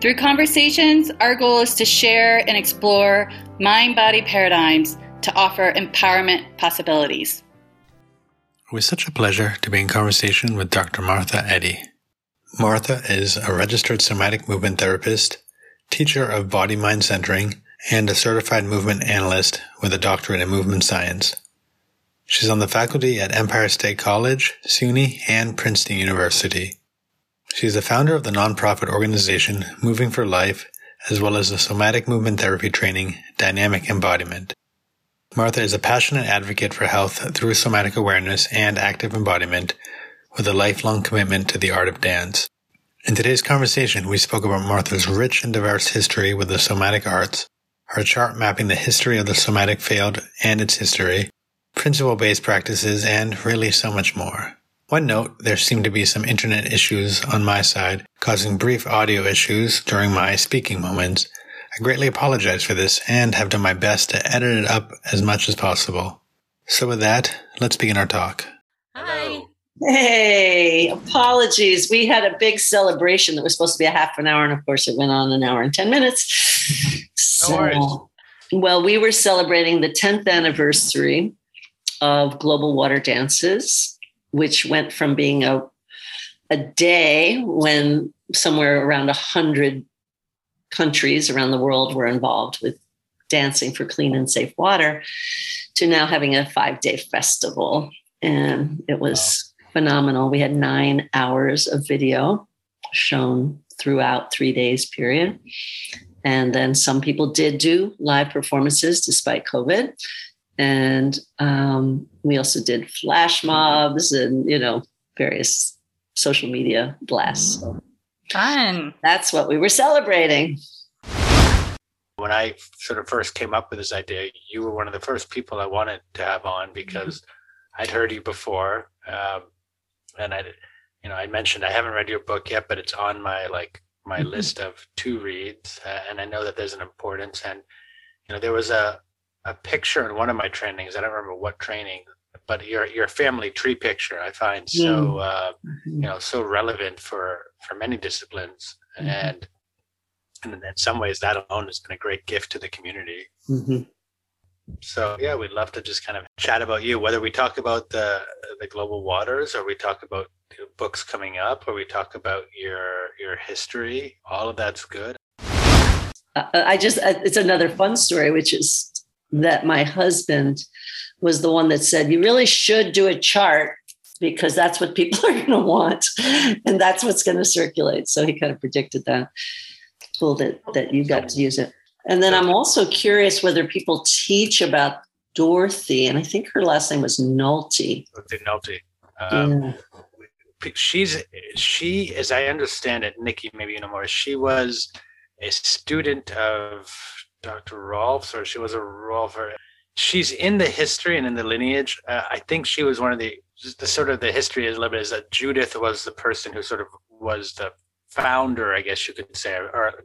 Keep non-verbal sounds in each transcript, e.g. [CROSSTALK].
Through conversations, our goal is to share and explore mind body paradigms to offer empowerment possibilities. It was such a pleasure to be in conversation with Dr. Martha Eddy. Martha is a registered somatic movement therapist, teacher of body mind centering, and a certified movement analyst with a doctorate in movement science. She's on the faculty at Empire State College, SUNY, and Princeton University. She's the founder of the nonprofit organization Moving for Life, as well as the somatic movement therapy training Dynamic Embodiment. Martha is a passionate advocate for health through somatic awareness and active embodiment with a lifelong commitment to the art of dance. In today's conversation, we spoke about Martha's rich and diverse history with the somatic arts, her chart mapping the history of the somatic field and its history, principle based practices, and really so much more. One note, there seemed to be some internet issues on my side, causing brief audio issues during my speaking moments. I greatly apologize for this and have done my best to edit it up as much as possible. So with that, let's begin our talk. Hi. Hey, apologies. We had a big celebration that was supposed to be a half an hour, and of course, it went on an hour and 10 minutes. [LAUGHS] No worries. well, we were celebrating the 10th anniversary of Global Water Dances which went from being a a day when somewhere around a hundred countries around the world were involved with dancing for clean and safe water to now having a five day festival. And it was wow. phenomenal. We had nine hours of video shown throughout three days period. And then some people did do live performances despite covid and um, we also did flash mobs and you know various social media blasts. Fun. That's what we were celebrating. When I sort of first came up with this idea, you were one of the first people I wanted to have on because mm-hmm. I'd heard you before, um, and I, you know, I mentioned I haven't read your book yet, but it's on my like my mm-hmm. list of to reads, uh, and I know that there's an importance. And you know, there was a a picture in one of my trainings. I don't remember what training, but your your family tree picture I find so uh, mm-hmm. you know so relevant for for many disciplines, mm-hmm. and and in some ways that alone has been a great gift to the community. Mm-hmm. So yeah, we'd love to just kind of chat about you, whether we talk about the the global waters, or we talk about books coming up, or we talk about your your history. All of that's good. I just it's another fun story, which is that my husband was the one that said, You really should do a chart because that's what people [LAUGHS] are going to want and that's what's going to circulate. So he kind of predicted that. Cool that, that you got to use it. And then I'm also curious whether people teach about Dorothy, and I think her last name was Nolte. Dorothy Nolte. Um, yeah. She's she, as I understand it, Nikki, maybe you know more. She was a student of Dr. Rolfs, or she was a Rolfer. She's in the history and in the lineage. Uh, I think she was one of the, the sort of the history is a little bit is that Judith was the person who sort of was the founder, I guess you could say, or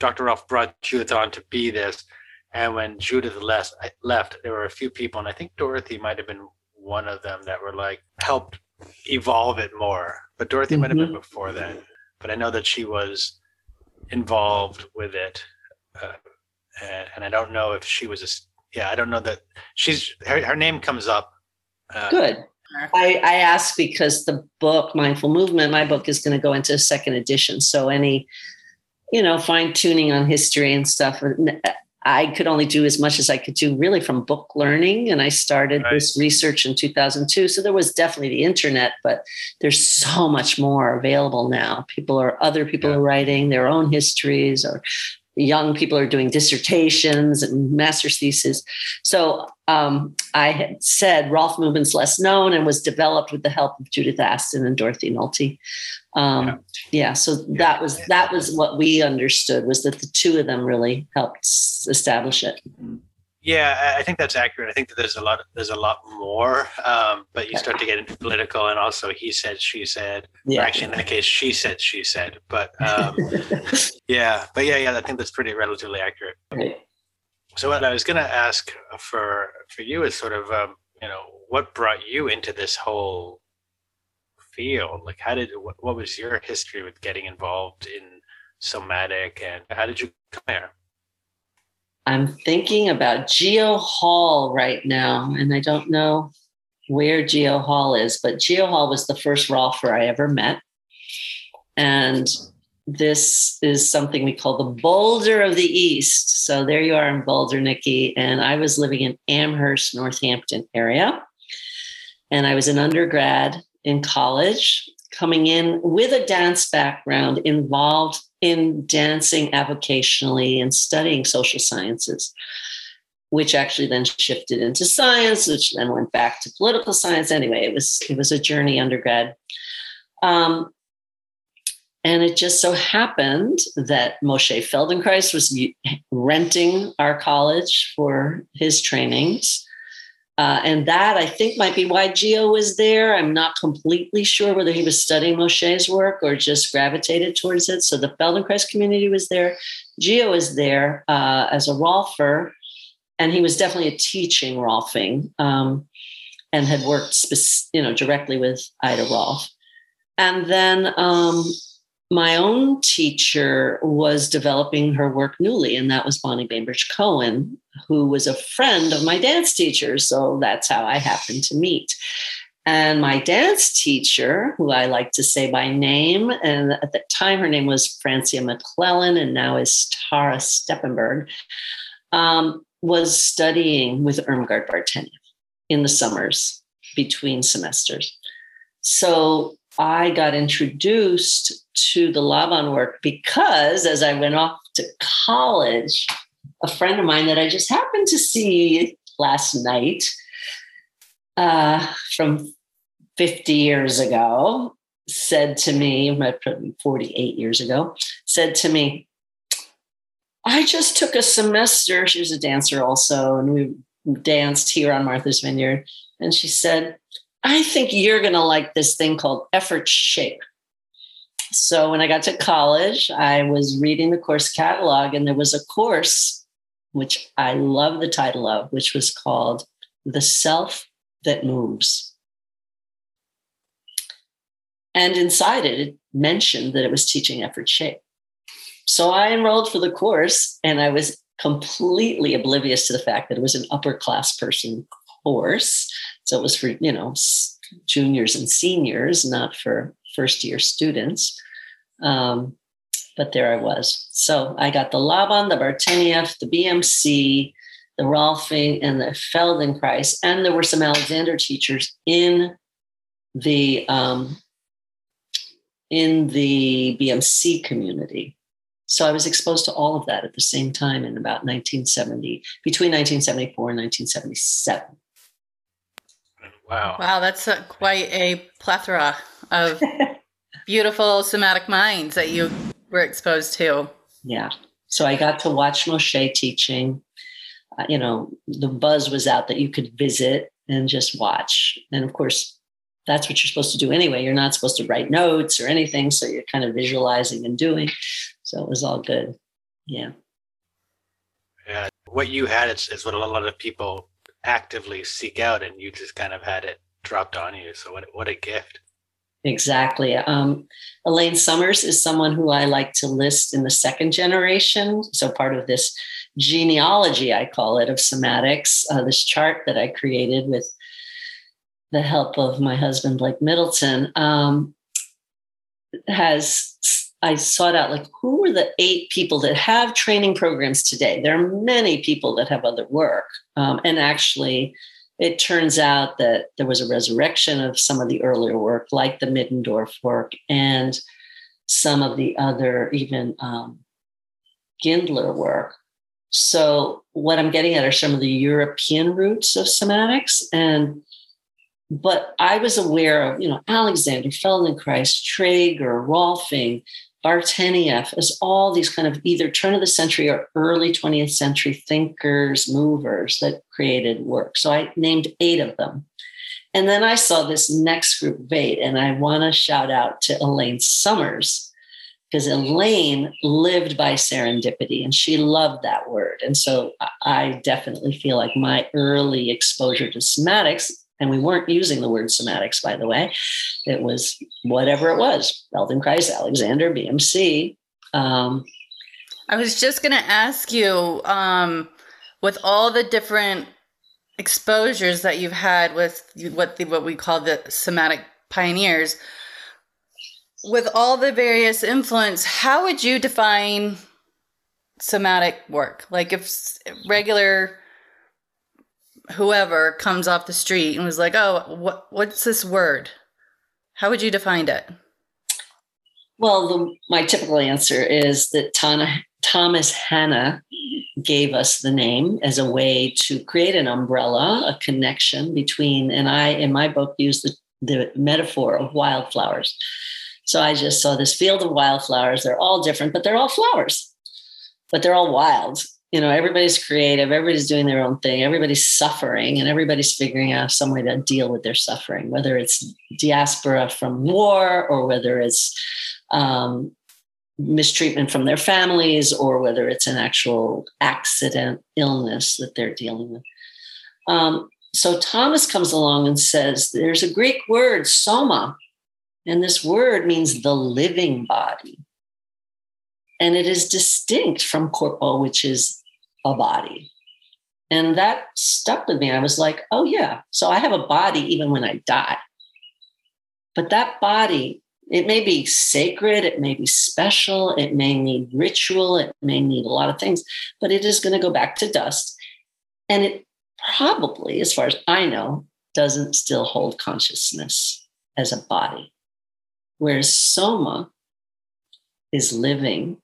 Dr. Rolf brought Judith on to be this. And when Judith left, left, there were a few people, and I think Dorothy might have been one of them that were like helped evolve it more. But Dorothy mm-hmm. might have been mm-hmm. before then. But I know that she was involved with it uh, and, and I don't know if she was a yeah I don't know that she's her, her name comes up. Uh, Good. I, I ask because the book Mindful Movement, my book is going to go into a second edition. So any, you know, fine tuning on history and stuff. I could only do as much as I could do really from book learning. And I started right. this research in 2002. So there was definitely the internet, but there's so much more available now. People are, other people yeah. are writing their own histories or young people are doing dissertations and master's theses. So um, I had said Rolf Movement's less known and was developed with the help of Judith Aston and Dorothy Nolte. Um, yeah. yeah. so yeah. that was that was what we understood was that the two of them really helped establish it. Yeah, I think that's accurate. I think that there's a lot. There's a lot more, um, but you start to get into political, and also he said, she said. Yeah. Actually, in that case, she said, she said. But um, [LAUGHS] yeah, but yeah, yeah. I think that's pretty relatively accurate. Right. So what I was going to ask for for you is sort of um, you know what brought you into this whole field? Like, how did what, what was your history with getting involved in somatic, and how did you come here? I'm thinking about Geo Hall right now, and I don't know where Geo Hall is, but Geo Hall was the first Rolfer I ever met. And this is something we call the Boulder of the East. So there you are in Boulder, Nikki. And I was living in Amherst, Northampton area. And I was an undergrad in college, coming in with a dance background involved in dancing avocationally and studying social sciences, which actually then shifted into science, which then went back to political science. Anyway, it was it was a journey undergrad. Um, and it just so happened that Moshe Feldenkrais was renting our college for his trainings. Uh, and that I think might be why Geo was there. I'm not completely sure whether he was studying Moshe's work or just gravitated towards it. So the Feldenkrais community was there. Geo was there uh, as a Rolfer, and he was definitely a teaching Rolfing um, and had worked you know, directly with Ida Rolf. And then um, my own teacher was developing her work newly, and that was Bonnie Bainbridge Cohen, who was a friend of my dance teacher. So that's how I happened to meet. And my dance teacher, who I like to say by name, and at the time her name was Francia McClellan, and now is Tara Steppenberg, um, was studying with Irmgard Bartenieff in the summers between semesters. So I got introduced to the Laban work because as I went off to college, a friend of mine that I just happened to see last night uh, from 50 years ago said to me, 48 years ago, said to me, I just took a semester. She was a dancer also, and we danced here on Martha's Vineyard. And she said, I think you're going to like this thing called effort shape. So when I got to college, I was reading the course catalog, and there was a course which I love the title of, which was called The Self That Moves. And inside it, it mentioned that it was teaching effort shape. So I enrolled for the course, and I was completely oblivious to the fact that it was an upper class person course. So it was for, you know, juniors and seniors, not for first year students. Um, but there I was. So I got the Laban, the Bartenieff, the BMC, the Rolfing, and the Feldenkrais. And there were some Alexander teachers in the um, in the BMC community. So I was exposed to all of that at the same time in about 1970, between 1974 and 1977. Wow. Wow, that's a, quite a plethora of [LAUGHS] beautiful somatic minds that you were exposed to. Yeah. So I got to watch Moshe teaching. Uh, you know, the buzz was out that you could visit and just watch. And of course, that's what you're supposed to do anyway. You're not supposed to write notes or anything. So you're kind of visualizing and doing. So it was all good. Yeah. Yeah. What you had is, is what a lot of people actively seek out and you just kind of had it dropped on you. So what, what a gift. Exactly. Um, elaine summers is someone who i like to list in the second generation. So part of this genealogy i call it of somatics uh, this chart that i created with the help of my husband blake middleton um, has I sought out like who are the eight people that have training programs today. There are many people that have other work, um, and actually, it turns out that there was a resurrection of some of the earlier work, like the Middendorf work, and some of the other even um, Gindler work. So what I'm getting at are some of the European roots of somatics, and but I was aware of, you know, Alexander, Feldenkrais, Trager, Rolfing, Bartenieff as all these kind of either turn of the century or early 20th century thinkers, movers that created work. So I named eight of them. And then I saw this next group of eight, and I want to shout out to Elaine Summers because Elaine lived by serendipity and she loved that word. And so I definitely feel like my early exposure to somatics, and we weren't using the word somatics, by the way, it was whatever it was Feldenkrais, Alexander, BMC. Um, I was just going to ask you um, with all the different exposures that you've had with what the, what we call the somatic pioneers with all the various influence, how would you define somatic work? Like if regular whoever comes off the street and was like, "Oh, what what's this word?" How would you define it? Well, the, my typical answer is that Tana, Thomas Hanna gave us the name as a way to create an umbrella, a connection between, and I, in my book, use the, the metaphor of wildflowers. So I just saw this field of wildflowers. They're all different, but they're all flowers, but they're all wild. You know, everybody's creative, everybody's doing their own thing, everybody's suffering, and everybody's figuring out some way to deal with their suffering, whether it's diaspora from war or whether it's um, mistreatment from their families or whether it's an actual accident, illness that they're dealing with. Um, so Thomas comes along and says, There's a Greek word, soma, and this word means the living body. And it is distinct from corpo, which is a body. And that stuck with me. I was like, oh, yeah. So I have a body even when I die. But that body, it may be sacred, it may be special, it may need ritual, it may need a lot of things, but it is going to go back to dust. And it probably, as far as I know, doesn't still hold consciousness as a body. Whereas soma is living,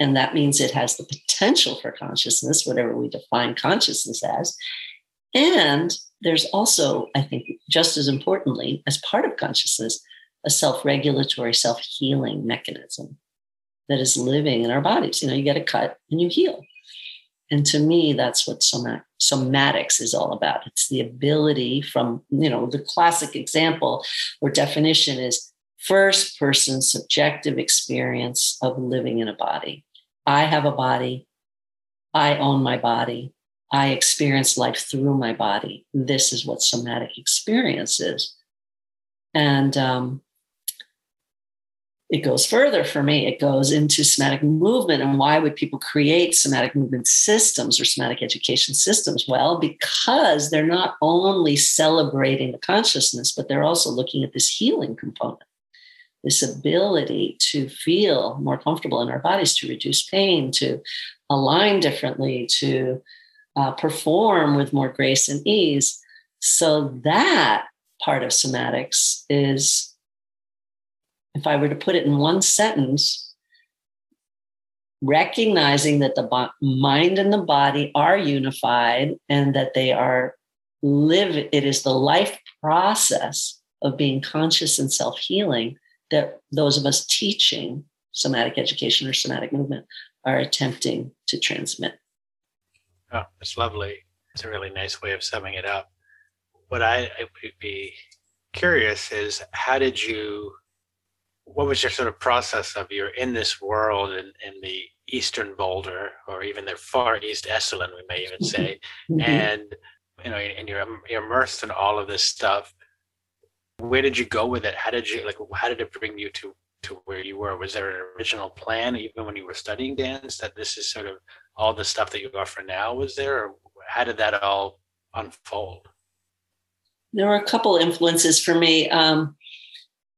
and that means it has the potential for consciousness, whatever we define consciousness as. And there's also, I think, just as importantly, as part of consciousness, a self regulatory, self healing mechanism that is living in our bodies. You know, you get a cut and you heal. And to me, that's what somat- somatics is all about. It's the ability from, you know, the classic example or definition is first person subjective experience of living in a body. I have a body. I own my body. I experience life through my body. This is what somatic experience is. And um, it goes further for me. It goes into somatic movement. And why would people create somatic movement systems or somatic education systems? Well, because they're not only celebrating the consciousness, but they're also looking at this healing component this ability to feel more comfortable in our bodies, to reduce pain, to align differently, to uh, perform with more grace and ease. So that part of somatics is, if I were to put it in one sentence, recognizing that the bo- mind and the body are unified and that they are live it is the life process of being conscious and self-healing that those of us teaching somatic education or somatic movement are attempting to transmit. Oh, that's lovely. It's a really nice way of summing it up. What I, I would be curious is how did you, what was your sort of process of you're in this world in, in the Eastern Boulder or even the Far East Esalen, we may even say, mm-hmm. and you know, and you're, you're immersed in all of this stuff where did you go with it? How did you like? How did it bring you to to where you were? Was there an original plan, even when you were studying dance, that this is sort of all the stuff that you offer now? Was there, or how did that all unfold? There were a couple influences for me. Um,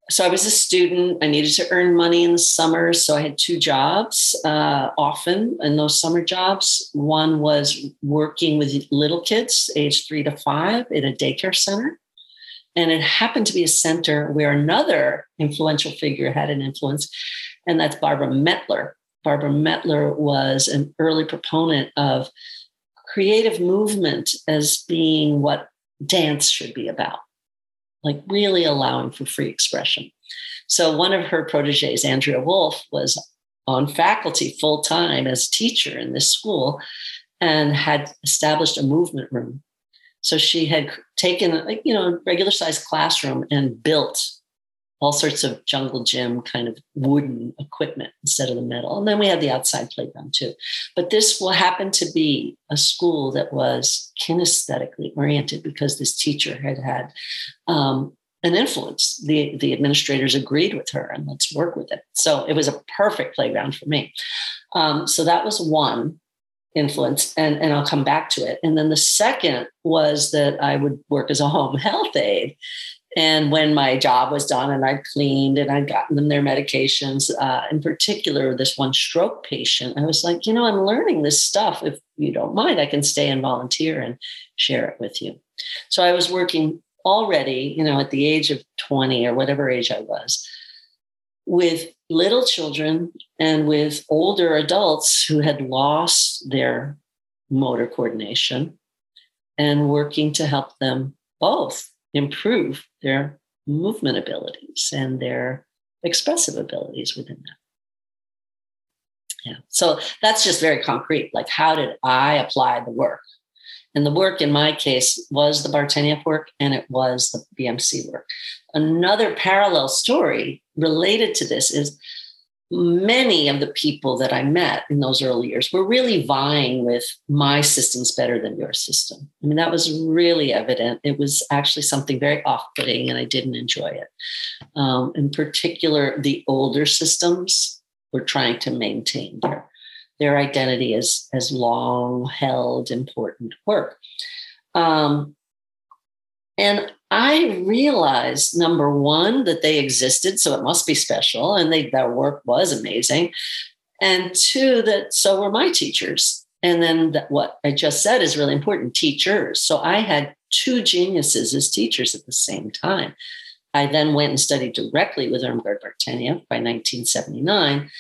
so I was a student. I needed to earn money in the summer, so I had two jobs uh, often in those summer jobs. One was working with little kids, age three to five, in a daycare center and it happened to be a center where another influential figure had an influence, and that's Barbara Mettler. Barbara Mettler was an early proponent of creative movement as being what dance should be about. like really allowing for free expression. So one of her proteges, Andrea Wolf, was on faculty full time as a teacher in this school and had established a movement room. So she had taken, a, you know, regular sized classroom and built all sorts of jungle gym kind of wooden equipment instead of the metal. And then we had the outside playground too. But this will happen to be a school that was kinesthetically oriented because this teacher had had um, an influence. The, the administrators agreed with her and let's work with it. So it was a perfect playground for me. Um, so that was one influence and, and I'll come back to it. And then the second was that I would work as a home [LAUGHS] health aide. And when my job was done and I'd cleaned and I'd gotten them their medications, uh, in particular, this one stroke patient, I was like, you know, I'm learning this stuff. If you don't mind, I can stay and volunteer and share it with you. So I was working already, you know, at the age of 20 or whatever age I was, with little children and with older adults who had lost their motor coordination and working to help them both improve their movement abilities and their expressive abilities within that. Yeah. So that's just very concrete. Like, how did I apply the work? And the work in my case was the Bartenieff work and it was the BMC work. Another parallel story related to this is many of the people that I met in those early years were really vying with my system's better than your system. I mean, that was really evident. It was actually something very off putting, and I didn't enjoy it. Um, in particular, the older systems were trying to maintain their their identity as, as long held important work. Um, and I realized number one, that they existed, so it must be special, and they, their work was amazing. And two, that so were my teachers. And then that what I just said is really important teachers. So I had two geniuses as teachers at the same time. I then went and studied directly with Irmgard Bartenieff by 1979.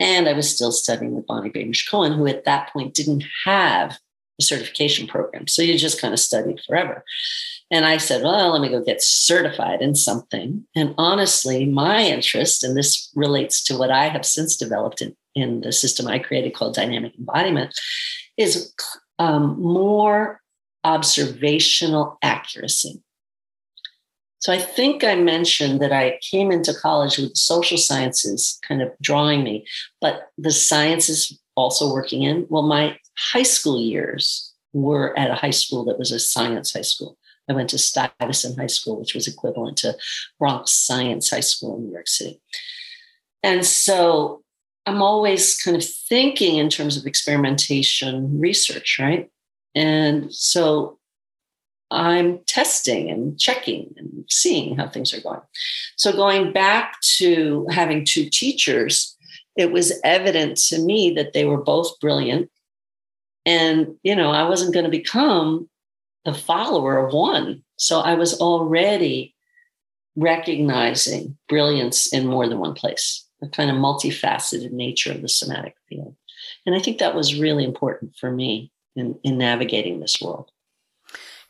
And I was still studying with Bonnie Bainbridge Cohen, who at that point didn't have a certification program. So you just kind of studied forever. And I said, well, let me go get certified in something. And honestly, my interest, and this relates to what I have since developed in, in the system I created called dynamic embodiment, is um, more observational accuracy. So I think I mentioned that I came into college with social sciences kind of drawing me, but the sciences also working in. Well, my high school years were at a high school that was a science high school. I went to Stuyvesant High School, which was equivalent to Bronx Science High School in New York City. And so I'm always kind of thinking in terms of experimentation research, right? And so I'm testing and checking and seeing how things are going. So, going back to having two teachers, it was evident to me that they were both brilliant. And, you know, I wasn't going to become the follower of one. So, I was already recognizing brilliance in more than one place, the kind of multifaceted nature of the somatic field. And I think that was really important for me in, in navigating this world.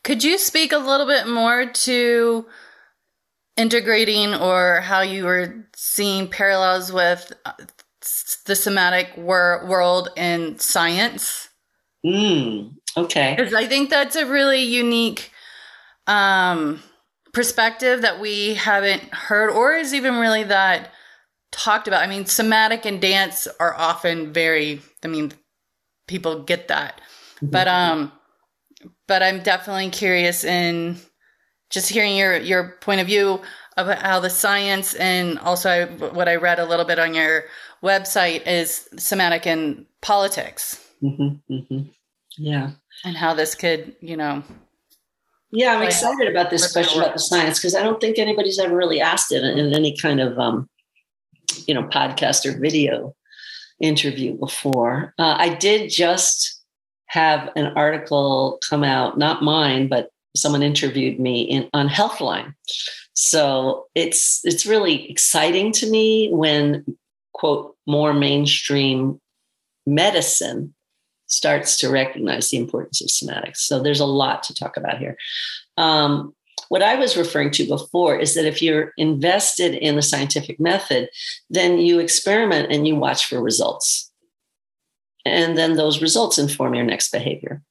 Could you speak a little bit more to integrating or how you were seeing parallels with uh, the somatic wor- world in science? Mm, okay. Because I think that's a really unique um, perspective that we haven't heard or is even really that talked about. I mean, somatic and dance are often very, I mean, people get that. Mm-hmm. But um but I'm definitely curious in just hearing your your point of view about how the science and also what I read a little bit on your website is somatic and politics. Mm-hmm, mm-hmm. Yeah, and how this could, you know. Yeah, I'm excited about this question about the science because I don't think anybody's ever really asked it in any kind of, um, you know, podcast or video interview before. Uh, I did just have an article come out, not mine, but someone interviewed me in on Healthline. So it's it's really exciting to me when quote more mainstream medicine starts to recognize the importance of somatics. So there's a lot to talk about here. Um, what I was referring to before is that if you're invested in the scientific method, then you experiment and you watch for results. And then those results inform your next behavior.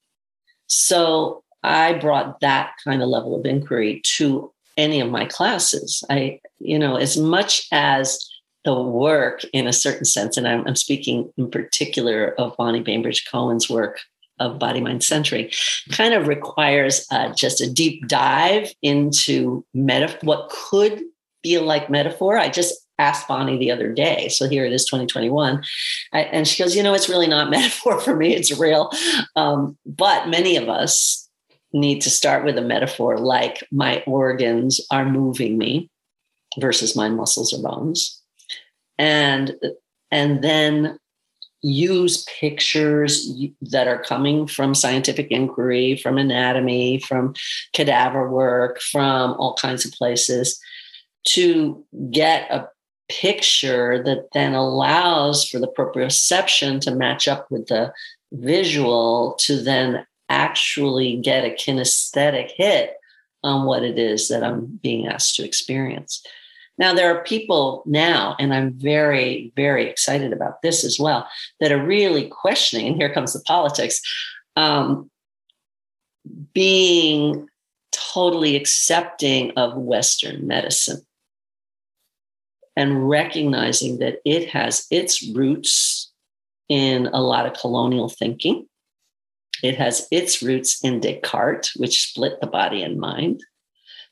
So I brought that kind of level of inquiry to any of my classes. I, you know, as much as the work in a certain sense, and I'm, I'm speaking in particular of Bonnie Bainbridge Cohen's work of body mind centering, kind of requires uh, just a deep dive into meta- what could feel like metaphor. I just asked Bonnie the other day. So here it is, 2021. I, and she goes, You know, it's really not [LAUGHS] metaphor for me, it's real. Um, but many of us need to start with a metaphor like my organs are moving me versus my muscles or bones and and then use pictures that are coming from scientific inquiry from anatomy from cadaver work from all kinds of places to get a picture that then allows for the proprioception to match up with the visual to then actually get a kinesthetic hit on what it is that I'm being asked to experience. Now, there are people now, and I'm very, very excited about this as well, that are really questioning, and here comes the politics, um, being totally accepting of Western medicine and recognizing that it has its roots in a lot of colonial thinking it has its roots in Descartes, which split the body and mind.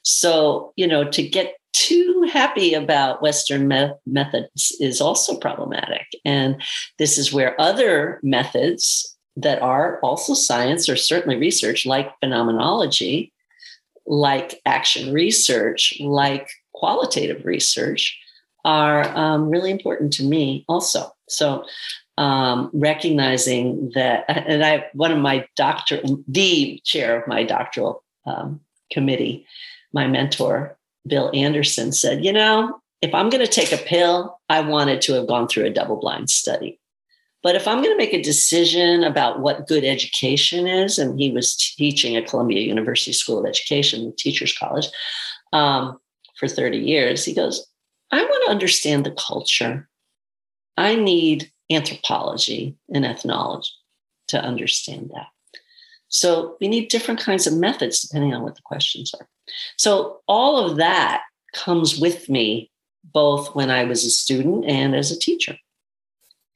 So, you know, to get too happy about Western me- methods is also problematic. And this is where other methods that are also science or certainly research, like phenomenology, like action research, like qualitative research, are um, really important to me also. So um, recognizing that, and I, one of my doctor, the chair of my doctoral um, committee, my mentor, Bill Anderson, said, you know, if I'm going to take a pill, I wanted to have gone through a double blind study. But if I'm going to make a decision about what good education is, and he was teaching at Columbia University School of Education, Teachers College, um, for 30 years, he goes, I want to understand the culture. I need anthropology and ethnology to understand that. So we need different kinds of methods depending on what the questions are. So all of that comes with me both when I was a student and as a teacher.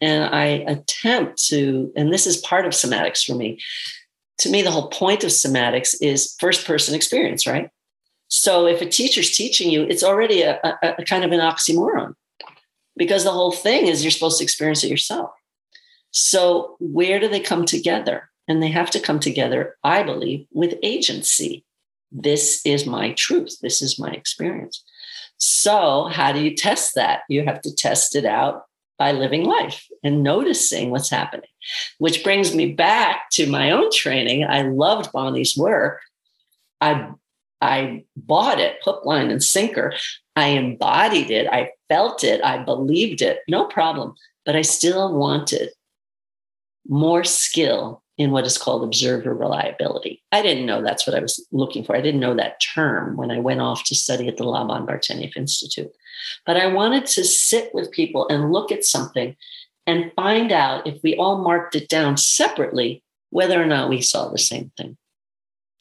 And I attempt to, and this is part of somatics for me. To me, the whole point of somatics is first person experience, right? So if a teacher's teaching you, it's already a, a, a kind of an oxymoron because the whole thing is you're supposed to experience it yourself. So, where do they come together? And they have to come together, I believe, with agency. This is my truth. This is my experience. So, how do you test that? You have to test it out by living life and noticing what's happening, which brings me back to my own training. I loved Bonnie's work. I I bought it hook, line, and sinker. I embodied it. I felt it. I believed it. No problem. But I still wanted more skill in what is called observer reliability. I didn't know that's what I was looking for. I didn't know that term when I went off to study at the Laban Bartenieff Institute. But I wanted to sit with people and look at something and find out if we all marked it down separately, whether or not we saw the same thing.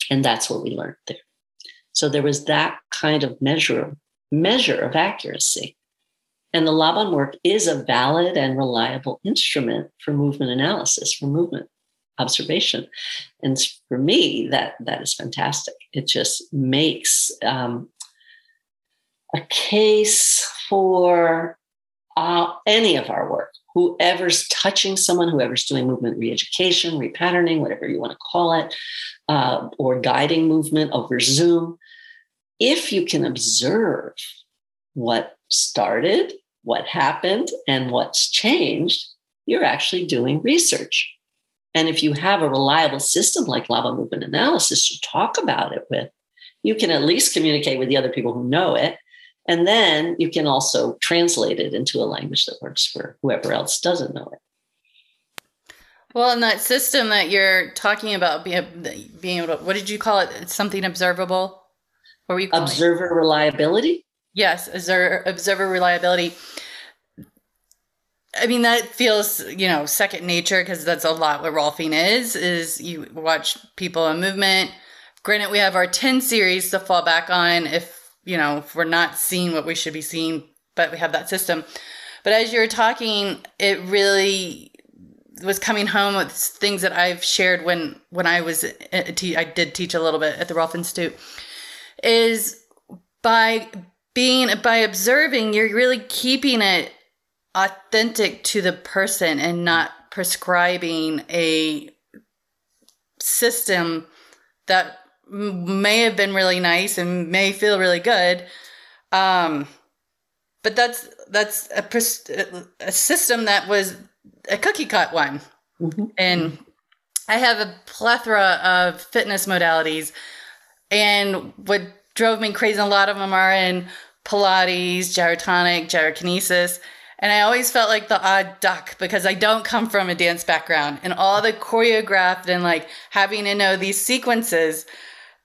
And that's what we learned there. So there was that kind of measure, measure of accuracy. And the Laban work is a valid and reliable instrument for movement analysis, for movement observation. And for me, that that is fantastic. It just makes um, a case for uh, any of our work. Whoever's touching someone, whoever's doing movement reeducation, repatterning, whatever you want to call it, uh, or guiding movement over Zoom, if you can observe what started, what happened, and what's changed, you're actually doing research. And if you have a reliable system like Laban movement analysis to talk about it with, you can at least communicate with the other people who know it. And then you can also translate it into a language that works for whoever else doesn't know it. Well, in that system that you're talking about, being, able to, what did you call it? It's something observable? What were you observer reliability? Yes, observer, observer reliability. I mean, that feels, you know, second nature because that's a lot what Rolfing is, is you watch people in movement. Granted, we have our 10 series to fall back on if, you know, if we're not seeing what we should be seeing, but we have that system. But as you were talking, it really was coming home with things that I've shared when, when I was, uh, I did teach a little bit at the Rolf Institute, is by being, by observing, you're really keeping it authentic to the person and not prescribing a system that may have been really nice and may feel really good um, but that's that's a, a system that was a cookie cut one mm-hmm. and i have a plethora of fitness modalities and what drove me crazy a lot of them are in pilates gyrotonic gyrokinesis and I always felt like the odd duck because I don't come from a dance background and all the choreographed and like having to know these sequences.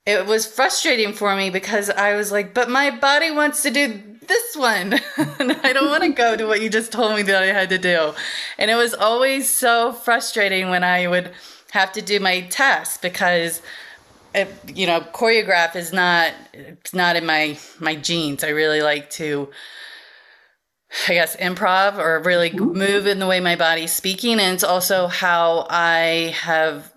It was frustrating for me because I was like, but my body wants to do this one. [LAUGHS] and I don't want to go to what you just told me that I had to do. And it was always so frustrating when I would have to do my test because if, you know, choreograph is not it's not in my my genes. I really like to I guess improv or really mm-hmm. move in the way my body's speaking. And it's also how I have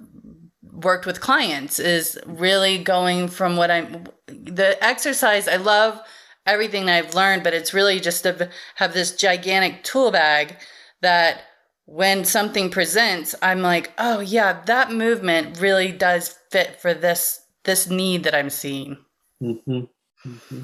worked with clients is really going from what I'm the exercise. I love everything I've learned, but it's really just to have this gigantic tool bag that when something presents, I'm like, oh yeah, that movement really does fit for this this need that I'm seeing. Mm-hmm. Mm-hmm.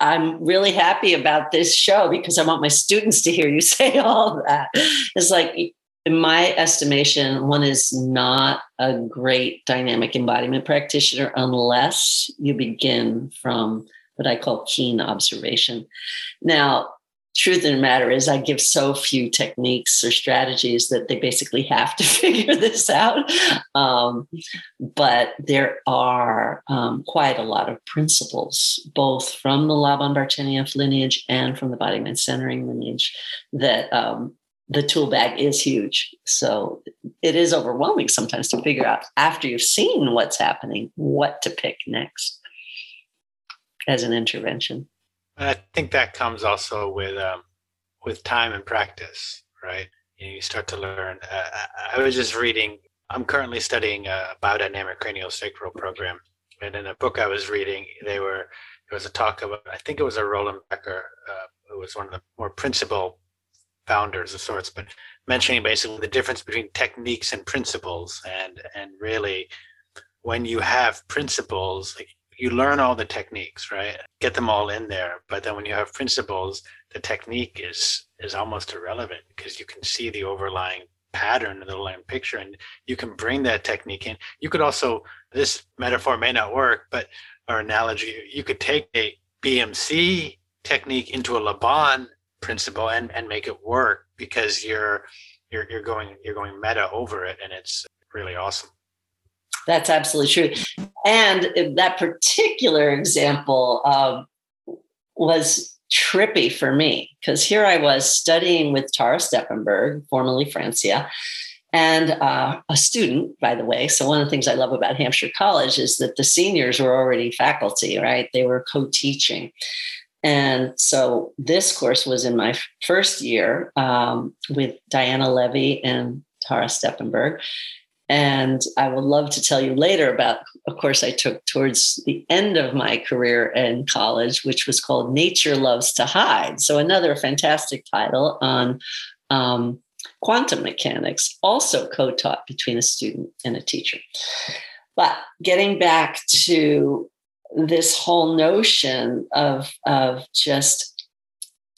I'm really happy about this show because I want my students to hear you [LAUGHS] say all that. It's like, in my estimation, one is not a great dynamic embodiment practitioner unless you begin from what I call keen observation. Now, truth of the matter is, I give so few techniques or strategies that they basically have to [LAUGHS] figure this out. Um, but there are um, quite a lot of principles, both from the Laban Bartenieff lineage and from the body mind centering lineage, that um, the tool bag is huge. So it is overwhelming sometimes to figure out after you've seen what's happening, what to pick next as an intervention. I think that comes also with um, with time and practice, right? You, know, you start to learn. Uh, I was just reading. I'm currently studying a biodynamic craniosacral program, and in a book I was reading, they were there was a talk about. I think it was a Rollin Becker, uh, who was one of the more principal founders of sorts, but mentioning basically the difference between techniques and principles, and and really when you have principles, you learn all the techniques, right? Get them all in there. But then when you have principles, the technique is is almost irrelevant because you can see the overlying pattern, the overlying picture, and you can bring that technique in. You could also this metaphor may not work, but our analogy, you could take a BMC technique into a Laban principle and and make it work because you're you're you're going you're going meta over it, and it's really awesome. That's absolutely true. And that particular example um, was trippy for me because here I was studying with Tara Steppenberg, formerly Francia, and uh, a student, by the way. So, one of the things I love about Hampshire College is that the seniors were already faculty, right? They were co teaching. And so, this course was in my first year um, with Diana Levy and Tara Steppenberg. And I would love to tell you later about a course I took towards the end of my career in college, which was called Nature Loves to Hide. So, another fantastic title on um, quantum mechanics, also co taught between a student and a teacher. But getting back to this whole notion of, of just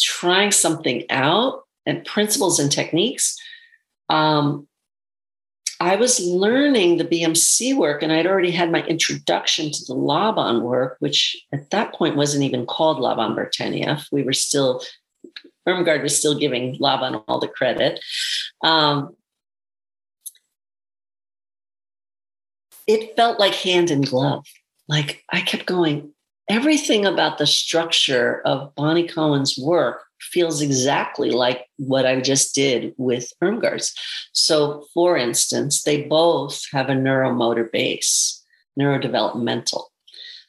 trying something out and principles and techniques. Um, I was learning the BMC work, and I'd already had my introduction to the Laban work, which at that point wasn't even called Laban Bartenieff. We were still, Irmgard was still giving Laban all the credit. Um, it felt like hand in glove. Like I kept going, everything about the structure of Bonnie Cohen's work feels exactly like what I just did with Irmgard's. So, for instance, they both have a neuromotor base, neurodevelopmental.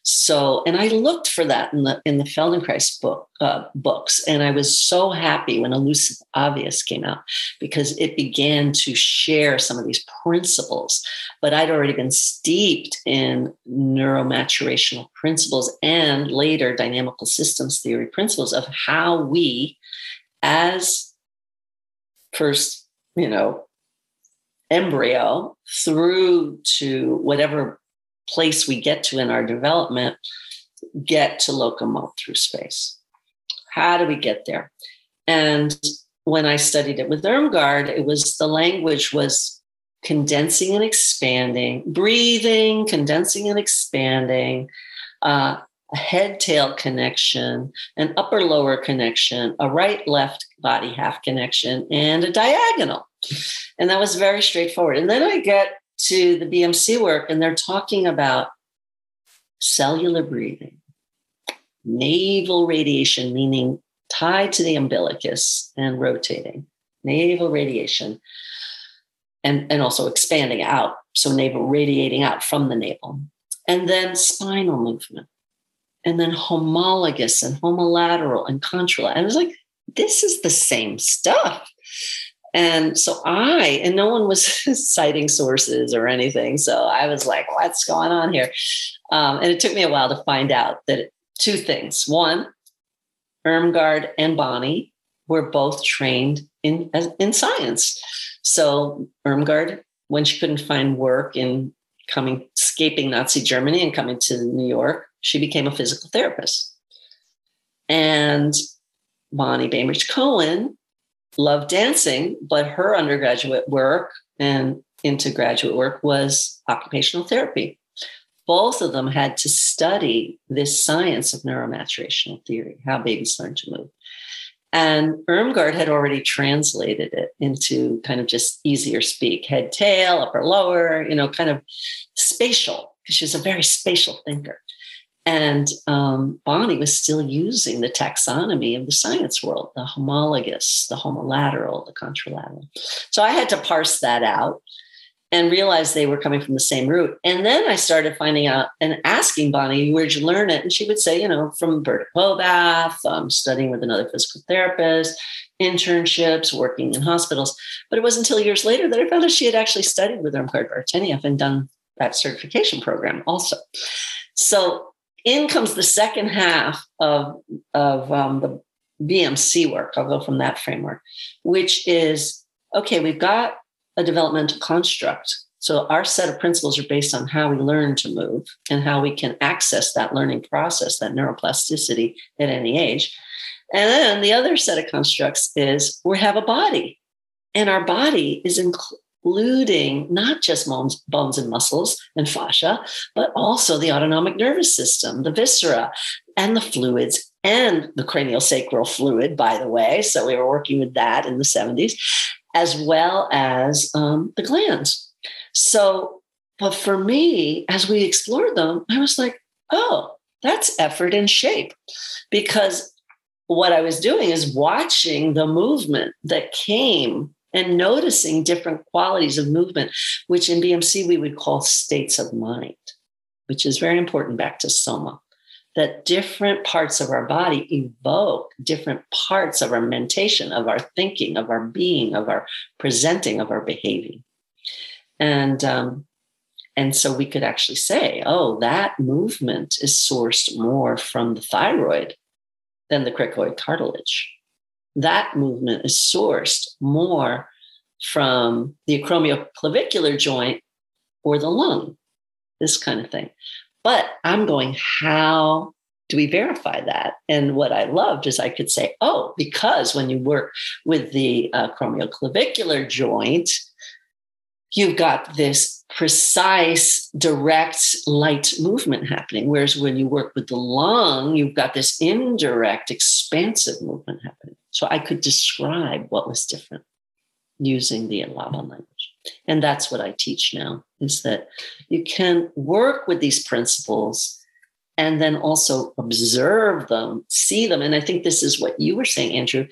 So, and I looked for that in the in the Feldenkrais book uh, books, and I was so happy when Elusive Obvious came out because it began to share some of these principles. But I'd already been steeped in neuromaturational principles and later dynamical systems theory principles of how we, as first, you know, embryo through to whatever place we get to in our development get to locomote through space. How do we get there? And when I studied it with Irmgard, it was the language was condensing and expanding, breathing, condensing and expanding, uh, a head tail connection, an upper lower connection, a right left body half connection, and a diagonal. And that was very straightforward. And then I get to the BMC work, and they're talking about cellular breathing, navel radiation, meaning tied to the umbilicus and rotating, navel radiation, and, and also expanding out. So, navel radiating out from the navel. And then spinal movement, and then homologous and homolateral and contralateral. I was like, this is the same stuff. And so I, and no one was [LAUGHS] citing sources or anything. So I was like, what's going on here? Um, and it took me a while to find out that two things. One, Irmgard and Bonnie were both trained in, in science. So Irmgard, when she couldn't find work in coming, escaping Nazi Germany and coming to New York, she became a physical therapist. And Bonnie Bainbridge Cohen loved dancing, but her undergraduate work and into graduate work was occupational therapy. Both of them had to study this science of neuromaturational theory, how babies learn to move. And Irmgard had already translated it into kind of just easier speak, head, tail, upper, lower, you know, kind of spatial, because she's a very spatial thinker. And um, Bonnie was still using the taxonomy of the science world, the homologous, the homolateral, the contralateral. So I had to parse that out and realize they were coming from the same root. And then I started finding out and asking Bonnie, where'd you learn it? And she would say, you know, from Berta Bobath, um, studying with another physical therapist, internships, working in hospitals. But it wasn't until years later that I found out she had actually studied with Irmgard Bartenieff and done that certification program also. So in comes the second half of, of um, the BMC work. I'll go from that framework, which is okay, we've got a developmental construct. So our set of principles are based on how we learn to move and how we can access that learning process, that neuroplasticity at any age. And then the other set of constructs is we have a body, and our body is included including not just bones, bones and muscles and fascia, but also the autonomic nervous system, the viscera, and the fluids, and the cranial sacral fluid, by the way. So we were working with that in the 70s, as well as um, the glands. So, but for me, as we explored them, I was like, oh, that's effort and shape. Because what I was doing is watching the movement that came and noticing different qualities of movement, which in BMC we would call states of mind, which is very important back to Soma. That different parts of our body evoke different parts of our mentation, of our thinking, of our being, of our presenting, of our behaving. And um, and so we could actually say, oh, that movement is sourced more from the thyroid than the cricoid cartilage that movement is sourced more from the acromioclavicular joint or the lung, this kind of thing. But I'm going, how do we verify that? And what I loved is I could say, oh, because when you work with the uh, acromioclavicular joint, you've got this precise, direct light movement happening. Whereas when you work with the lung, you've got this indirect, expansive movement happening. So I could describe what was different using the Laban language. And that's what I teach now is that you can work with these principles and then also observe them, see them. And I think this is what you were saying, Andrew,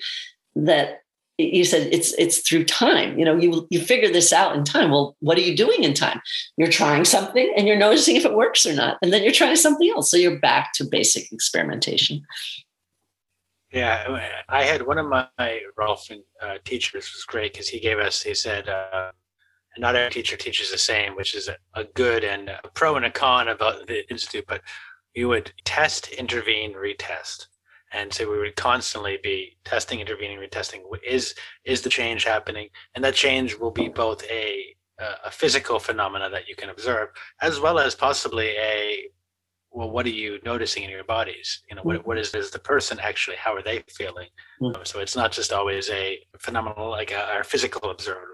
that you said it's it's through time. You know you you figure this out in time. Well what are you doing in time? You're trying something and you're noticing if it works or not. And then you're trying something else. So you're back to basic experimentation yeah i had one of my rolf uh, teachers was great because he gave us he said uh, not every teacher teaches the same which is a, good and a pro and a con about the institute but you would test intervene retest. And so we would constantly be testing intervening retesting. Is is the change happening? And that change will be both a a physical phenomena that you can observe as well as possibly a well what are you noticing in your bodies you know what, what is, is the person actually how are they feeling mm-hmm. so it's not just always a phenomenal like a, a physical observer,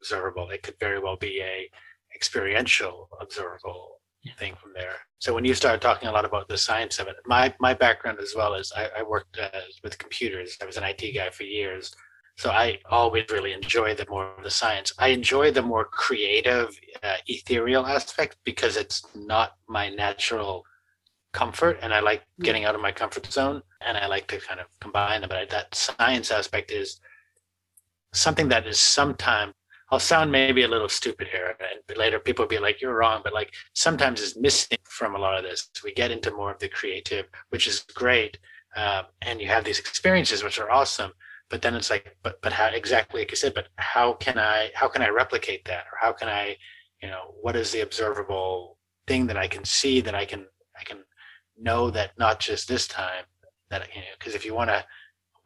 observable it could very well be a experiential observable thing from there. So when you started talking a lot about the science of it, my my background as well is I, I worked uh, with computers. I was an IT guy for years, so I always really enjoy the more of the science. I enjoy the more creative, uh, ethereal aspect because it's not my natural comfort, and I like getting out of my comfort zone, and I like to kind of combine them. But I, that science aspect is something that is sometimes I'll sound maybe a little stupid here, and later people will be like, "You're wrong," but like sometimes it's missing from a lot of this. We get into more of the creative, which is great, um, and you have these experiences which are awesome. But then it's like, but but how exactly like you said? But how can I how can I replicate that, or how can I, you know, what is the observable thing that I can see that I can I can know that not just this time that you know because if you want to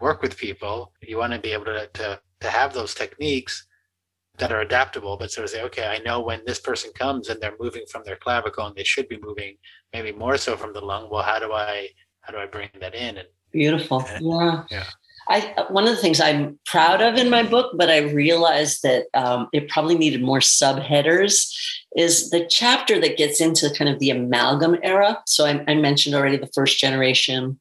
work with people, you want to be able to to to have those techniques that are adaptable, but sort of say, okay, I know when this person comes and they're moving from their clavicle and they should be moving maybe more so from the lung. Well, how do I how do I bring that in? And beautiful, and, yeah, yeah. I one of the things I'm proud of in my book, but I realized that um, it probably needed more subheaders. Is the chapter that gets into kind of the amalgam era? So I, I mentioned already the first generation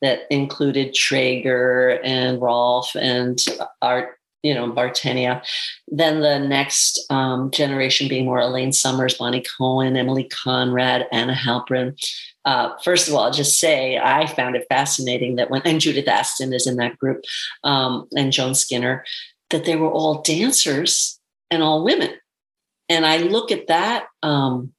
that included Trager and Rolf and Art you know, Bartenieff. Then the next um, generation being more Elaine Summers, Bonnie Cohen, Emilie Conrad, Anna Halprin. Uh, first of all, I'll just say I found it fascinating that when, and Judith Aston is in that group, um, and Joan Skinner, that they were all dancers and all women. And I look at that um,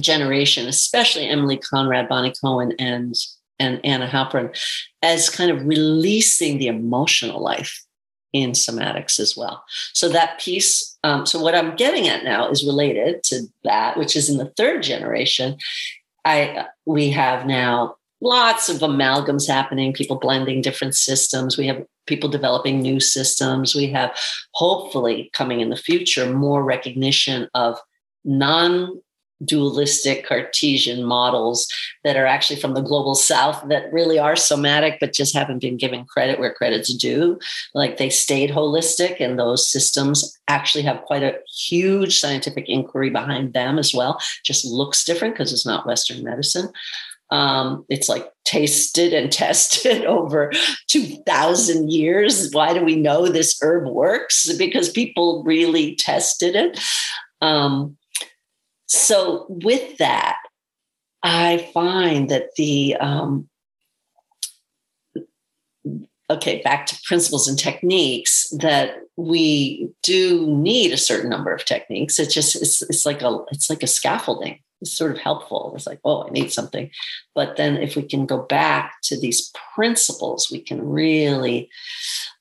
generation, especially Emilie Conrad, Bonnie Cohen, and and Anna Halprin, as kind of releasing the emotional life in somatics as well. So that piece, um, so what I'm getting at now is related to that, which is in the third generation. I we have now lots of amalgams happening, people blending different systems. We have people developing new systems. We have hopefully coming in the future more recognition of non dualistic Cartesian models that are actually from the global south that really are somatic, but just haven't been given credit where credit's due. Like they stayed holistic, and those systems actually have quite a huge scientific inquiry behind them as well. Just looks different because it's not Western medicine. Um, it's like tasted and [LAUGHS] tested over 2000 years. Why do we know this herb works? Because people really tested it. Um, so with that, I find that the um, okay back to principles and techniques that we do need a certain number of techniques. It's just it's, it's like a it's like a scaffolding. It's sort of helpful. It's like oh i need something. But then if we can go back to these principles we can really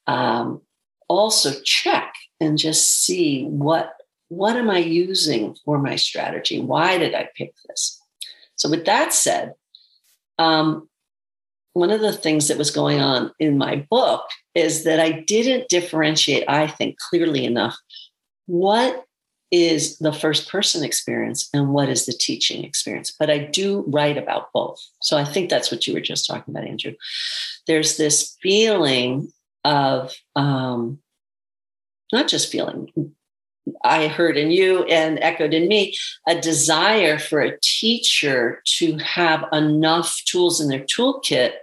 um, also check and just see what what am I using for my strategy? Why did I pick this? So, with that said, um, one of the things that was going on in my book is that I didn't differentiate, I think, clearly enough what is the first person experience and what is the teaching experience. But I do write about both. So I think that's what you were just talking about, Andrew. There's this feeling of um, not just feeling, I heard in you and echoed in me a desire for a teacher to have enough tools in their toolkit,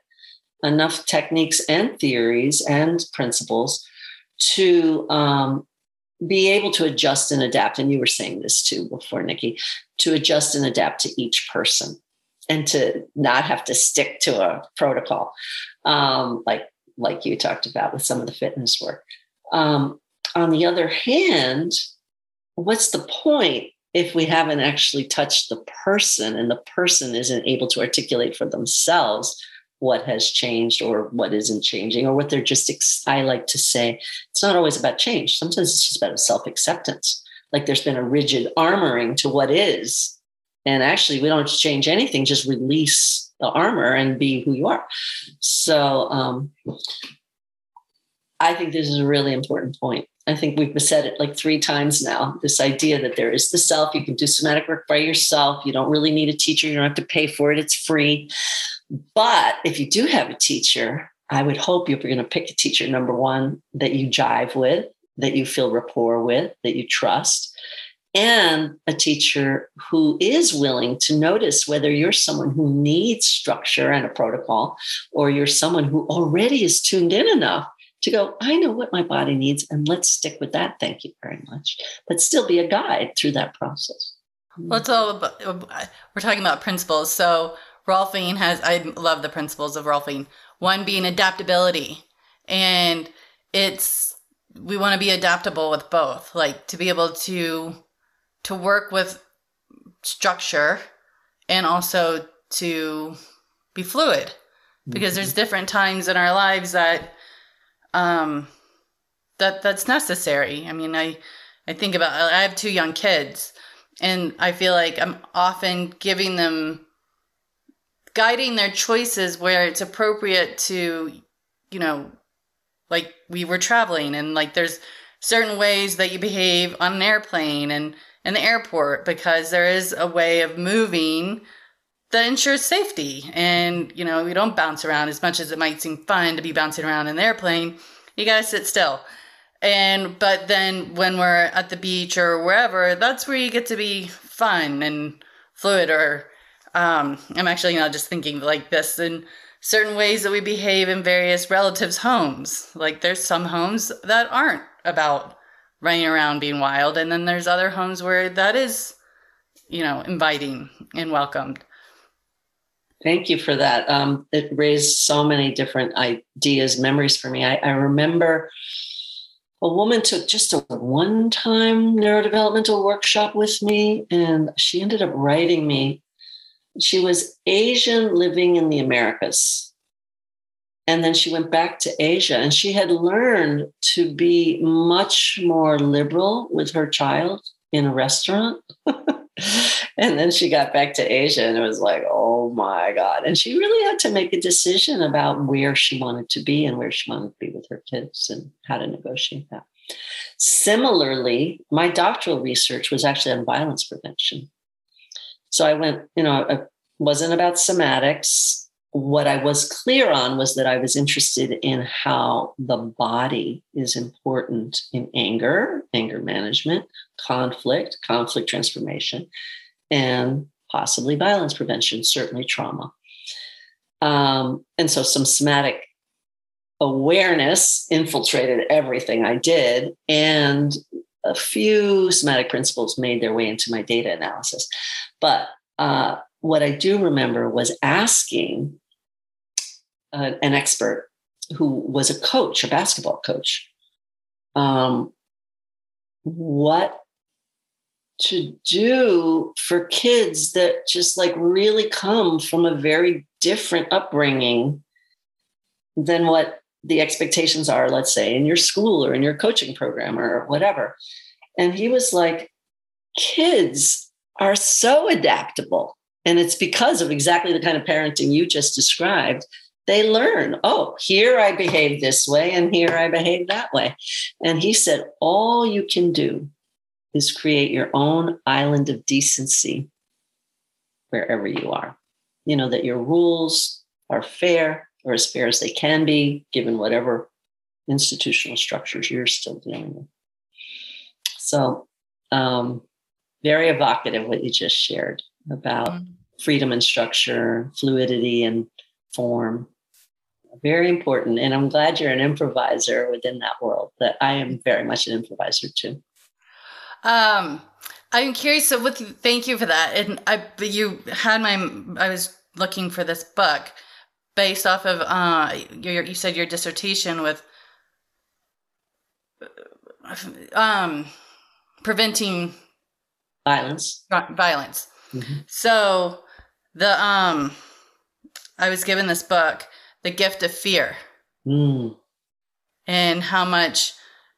enough techniques and theories and principles to um, be able to adjust and adapt. And you were saying this too before, Nikki, to adjust and adapt to each person. and to not have to stick to a protocol, um, like like you talked about with some of the fitness work. Um, on the other hand, what's the point if we haven't actually touched the person and the person isn't able to articulate for themselves what has changed or what isn't changing or what they're just ex- i like to say it's not always about change. Sometimes it's just about self-acceptance. Like there's been a rigid armoring to what is. And actually we don't change anything just release the armor and be who you are. So um, i think this is a really important point I think we've said it like three times now this idea that there is the self. You can do somatic work by yourself. You don't really need a teacher. You don't have to pay for it. It's free. But if you do have a teacher, I would hope if you're going to pick a teacher, number one, that you jive with, that you feel rapport with, that you trust, and a teacher who is willing to notice whether you're someone who needs structure and a protocol, or you're someone who already is tuned in enough to go, I know what my body needs, and let's stick with that. Thank you very much. But still be a guide through that process. Well, it's all about, we're talking about principles. So Rolfing has, I love the principles of Rolfing. One being adaptability. And it's, we want to be adaptable with both, like to be able to, to work with structure and also to be fluid because mm-hmm. there's different times in our lives that um, that that's necessary. I mean, I I think about I have two young kids, and I feel like I'm often giving them guiding their choices where it's appropriate to, you know, like we were traveling and like there's certain ways that you behave on an airplane and in the airport because there is a way of moving that ensures safety. And, you know, we don't bounce around as much as it might seem fun to be bouncing around in the airplane. You gotta sit still. And, but then when we're at the beach or wherever, that's where you get to be fun and fluid. Or, um, I'm actually, you know, just thinking like this in certain ways that we behave in various relatives' homes. Like there's some homes that aren't about running around being wild. And then there's other homes where that is, you know, inviting and welcomed. Thank you for that. Um, it raised so many different ideas, memories for me. I, I remember a woman took just a one time neurodevelopmental workshop with me, and she ended up writing me. She was Asian living in the Americas. And then she went back to Asia, and she had learned to be much more liberal with her child in a restaurant. [LAUGHS] and then she got back to Asia and it was like, oh my God. And she really had to make a decision about where she wanted to be and where she wanted to be with her kids and how to negotiate that. Similarly, my doctoral research was actually on violence prevention. So I went, you know, it wasn't about somatics. What I was clear on was that I was interested in how the body is important in anger, anger management, conflict, conflict transformation, and possibly violence prevention, certainly trauma. Um, and so some somatic awareness infiltrated everything I did, and a few somatic principles made their way into my data analysis. But uh, what I do remember was asking uh, an expert who was a coach, a basketball coach, um, what to do for kids that just like really come from a very different upbringing than what the expectations are, let's say, in your school or in your coaching program or whatever. And he was like, kids are so adaptable. And it's because of exactly the kind of parenting you just described. They learn, oh, here I behave this way and here I behave that way. And he said, all you can do is create your own island of decency wherever you are. You know, that your rules are fair or as fair as they can be, given whatever institutional structures you're still dealing with. So, um, very evocative what you just shared about mm-hmm. freedom and structure, fluidity and form. Very important. And I'm glad you're an improviser within that world, that I am very much an improviser too. Um, I'm curious. So, with thank you for that. And I, you had my. I was looking for this book based off of uh, your. You said your dissertation with um, preventing violence. Violence. Mm-hmm. So the um, I was given this book, The Gift of Fear, mm. and how much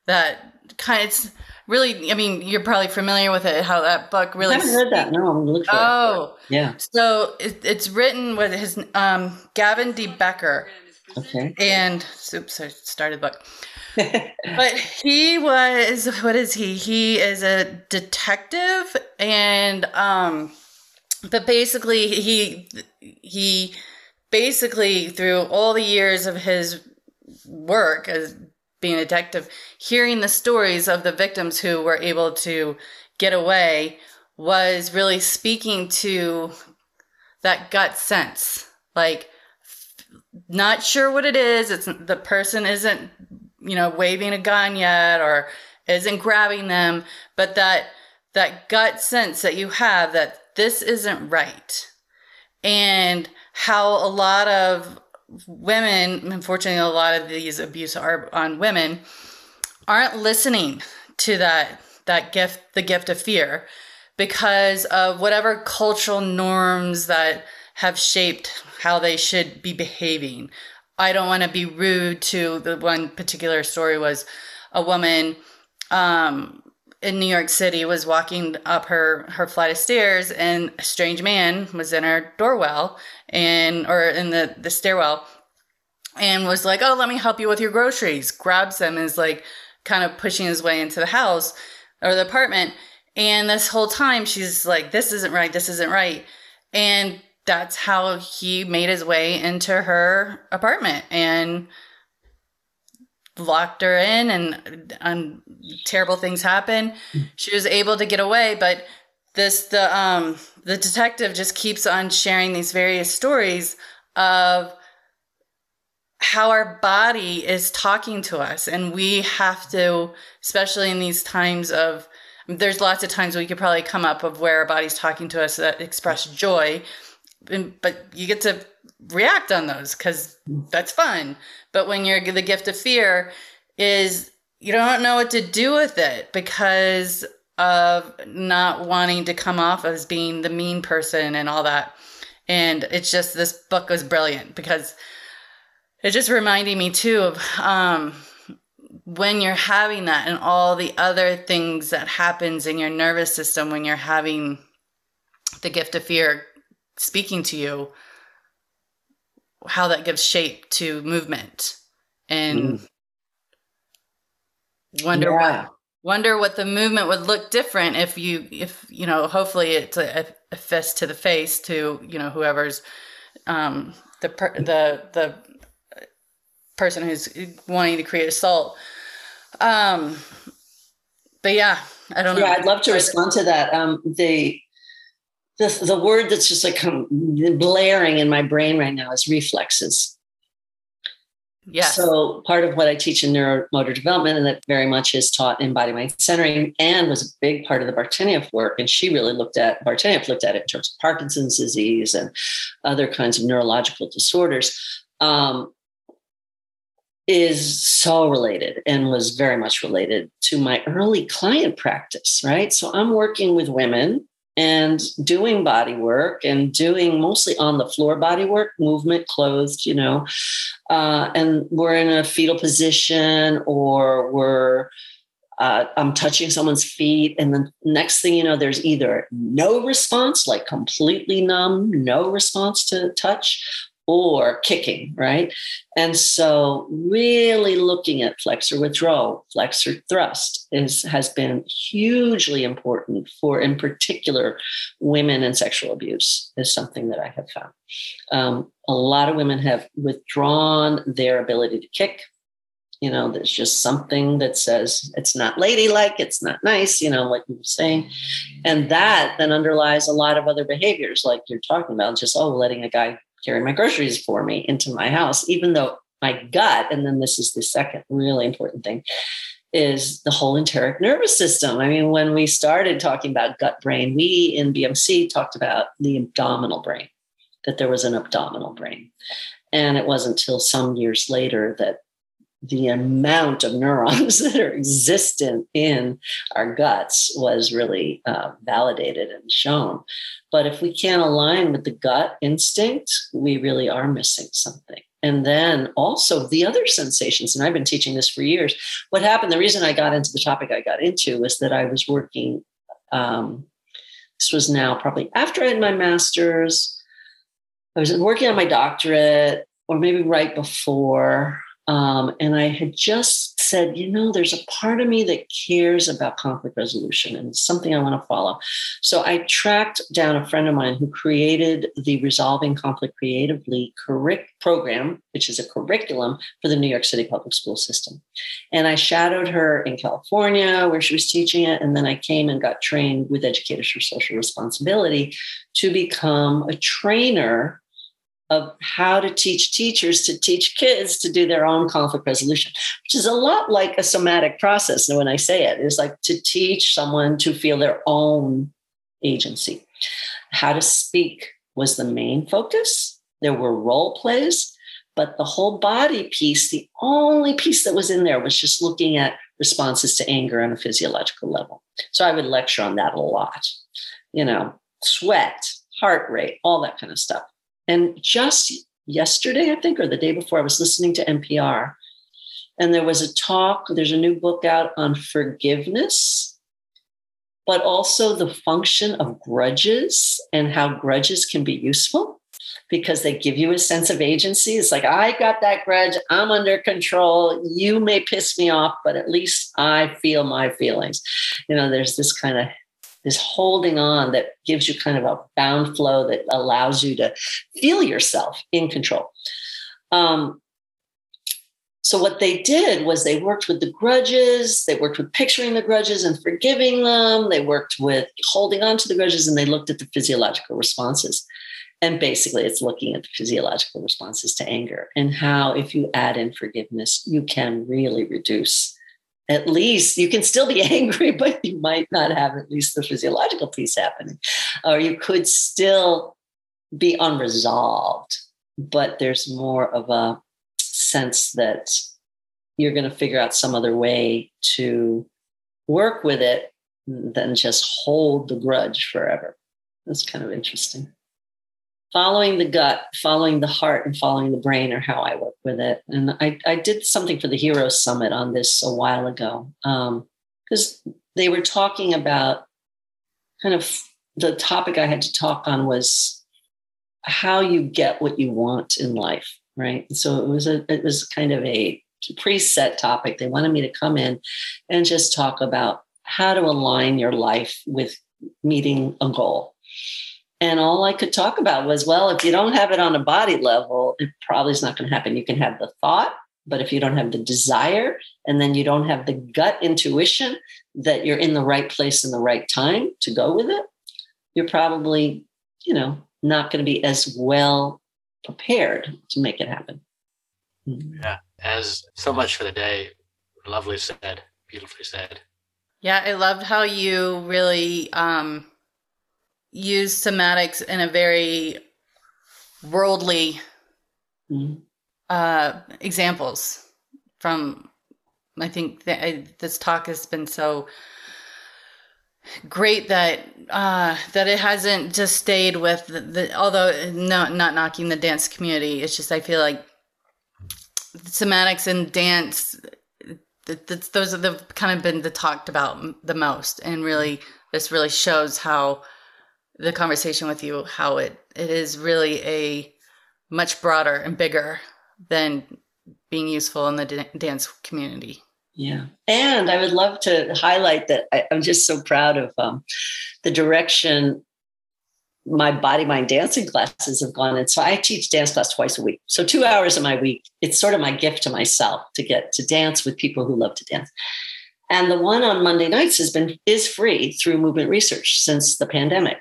that kind of really i mean you're probably familiar with it how that book really i haven't heard that. No i'm looking oh it. yeah. So it, it's written with his um gavin de becker. Okay. And oops i started the book. [LAUGHS] But he was what is he? He is a detective and um but basically he he basically through all the years of his work as being a detective, hearing the stories of the victims who were able to get away was really speaking to that gut sense. Like, not sure what it is. It's the person isn't, you know, waving a gun yet or isn't grabbing them, but that that gut sense that you have that this isn't right. And how a lot of women, unfortunately, a lot of these abuse are on women, aren't listening to that that gift, the gift of fear, because of whatever cultural norms that have shaped how they should be behaving. I don't want to be rude to the one particular story was a woman um, in New York City was walking up her her flight of stairs and a strange man was in her doorwell and or in the the stairwell and was like, "Oh, let me help you with your groceries." Grabs them and is like kind of pushing his way into the house or the apartment. And this whole time she's like, "This isn't right. This isn't right." And that's how he made his way into her apartment and locked her in and, and terrible things happen. She was able to get away, but this the um the detective just keeps on sharing these various stories of how our body is talking to us. And we have to especially in these times of there's lots of times we could probably come up of where our body's talking to us that express joy but you get to react on those because that's fun. But when you're the gift of fear is you don't know what to do with it because of not wanting to come off as being the mean person and all that. And it's just this book was brilliant because it's just reminding me too of um, when you're having that and all the other things that happens in your nervous system when you're having the gift of fear speaking to you how that gives shape to movement and mm wonder yeah. what wonder what the movement would look different if you if you know hopefully it's a, a fist to the face to you know whoever's um the per, the the person who's wanting to create assault. Um but yeah i don't know. Yeah i'd love to respond to that. Um the the, the word that's just like blaring in my brain right now is reflexes yeah. So part of what I teach in neuromotor development, and that very much is taught in body mind centering, and was a big part of the Bartenieff work. And she really looked at Bartenieff looked at it in terms of Parkinson's disease and other kinds of neurological disorders. Um, is so related and was very much related to my early client practice, right? So I'm working with women and doing body work and doing mostly on the floor body work, movement, clothed, you know, uh, and we're in a fetal position or we're uh, I'm touching someone's feet, and the next thing you know, there's either no response, like completely numb, no response to touch, or kicking, right? And so really looking at flexor withdrawal, flexor thrust is has been hugely important for in particular women and sexual abuse is something that I have found. Um, a lot of women have withdrawn their ability to kick. You know, there's just something that says it's not ladylike, it's not nice, you know, like you were saying. And that then underlies a lot of other behaviors, like you're talking about, just, oh, letting a guy carry my groceries for me into my house, even though my gut, and then this is the second really important thing, is the whole enteric nervous system. I mean, when we started talking about gut brain, we in BMC talked about the abdominal brain, that there was an abdominal brain. And it wasn't until some years later that the amount of neurons [LAUGHS] that are existent in our guts was really uh, validated and shown. But if we can't align with the gut instinct, we really are missing something. And then also the other sensations, and I've been teaching this for years. What happened, the reason I got into the topic I got into was that I was working, um, this was now probably after I had my master's. I was working on my doctorate, or maybe right before. Um, and I had just said, you know, there's a part of me that cares about conflict resolution and it's something I want to follow. So I tracked down a friend of mine who created the Resolving Conflict Creatively curric- program, which is a curriculum for the New York City public school system. And I shadowed her in California where she was teaching it. And then I came and got trained with Educators for Social Responsibility to become a trainer of how to teach teachers to teach kids to do their own conflict resolution, which is a lot like a somatic process. And when I say it, it's like to teach someone to feel their own agency. How to speak was the main focus. There were role plays, but the whole body piece, the only piece that was in there was just looking at responses to anger on a physiological level. So I would lecture on that a lot, you know, sweat, heart rate, all that kind of stuff. And just yesterday, I think, or the day before, I was listening to NPR, and there was a talk. There's a new book out on forgiveness, but also the function of grudges and how grudges can be useful because they give you a sense of agency. It's like, I got that grudge. I'm under control. You may piss me off, but at least I feel my feelings. You know, there's this kind of this holding on that gives you kind of a bound flow that allows you to feel yourself in control. Um, so what they did was they worked with the grudges, they worked with picturing the grudges and forgiving them, they worked with holding on to the grudges, and they looked at the physiological responses. And basically, it's looking at the physiological responses to anger and how, if you add in forgiveness, you can really reduce at least you can still be [LAUGHS] angry, but you might not have at least the physiological piece happening. Or you could still be unresolved, but there's more of a sense that you're going to figure out some other way to work with it than just hold the grudge forever. That's kind of interesting following the gut, following the heart, and following the brain are how I work with it. And I, I did something for the Heroes Summit on this a while ago because um, they were talking about kind of the topic I had to talk on was how you get what you want in life, right? so it was a it was kind of a preset topic. They wanted me to come in and just talk about how to align your life with meeting a goal and all I could talk about was, well, if you don't have it on a body level, it probably is not going to happen. You can have the thought, but if you don't have the desire and then you don't have the gut intuition that you're in the right place in the right time to go with it, you're probably, you know, not going to be as well prepared to make it happen. Mm-hmm. Yeah. As so much for the day. Lovely said. Beautifully said. Yeah, I loved how you really um use somatics in a very worldly mm-hmm. uh, examples from i think that I, this talk has been so great that uh, that it hasn't just stayed with the, the although not not knocking the dance community it's just i feel like somatics and dance those are the kind of been the talked about the most and really this really shows how the conversation with you how it it is really a much broader and bigger than being useful in the dance community. Yeah. And I would love to highlight that I, am just so proud of um, the direction my body mind dancing classes have gone in. So I teach dance class twice a week. So two hours of my week, it's sort of my gift to myself to get to dance with people who love to dance. And the one on Monday nights has been is free through movement research since the pandemic.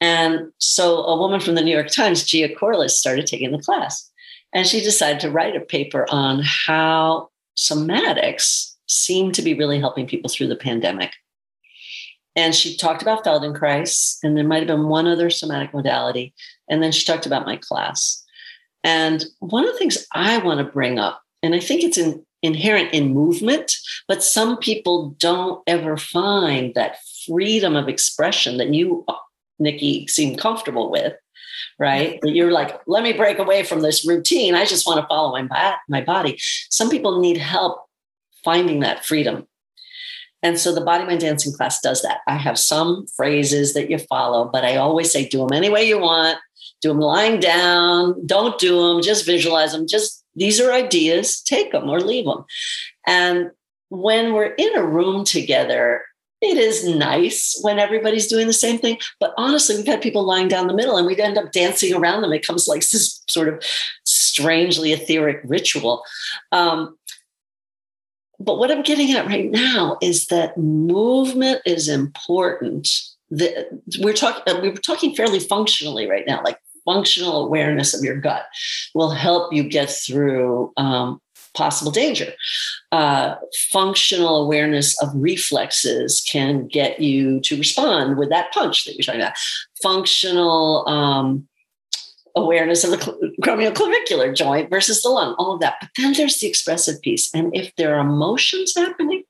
And so a woman from the New York Times, Gia Kourlas, started taking the class. And she decided to write a paper on how somatics seemed to be really helping people through the pandemic. And she talked about Feldenkrais, and there might have been one other somatic modality. And then she talked about my class. And one of the things I want to bring up, and I think it's in, inherent in movement, but some people don't ever find that freedom of expression that you, Nikki, seemed comfortable with, right? You're like, let me break away from this routine. I just want to follow my, my body. Some people need help finding that freedom. And so the body mind dancing class does that. I have some phrases that you follow, but I always say, do them any way you want do them lying down, don't do them, just visualize them. Just these are ideas, take them or leave them. And when we're in a room together, it is nice when everybody's doing the same thing. But honestly, we've had people lying down the middle and we'd end up dancing around them. It comes like this sort of strangely etheric ritual. Um, but what I'm getting at right now is that movement is important. The, we're talking we're talking fairly functionally right now, like functional awareness of your gut will help you get through um, possible danger. Uh, functional awareness of reflexes can get you to respond with that punch that you're talking about. Functional um, awareness of the acromioclavicular joint versus the lung, all of that. But then there's the expressive piece. And if there are emotions happening,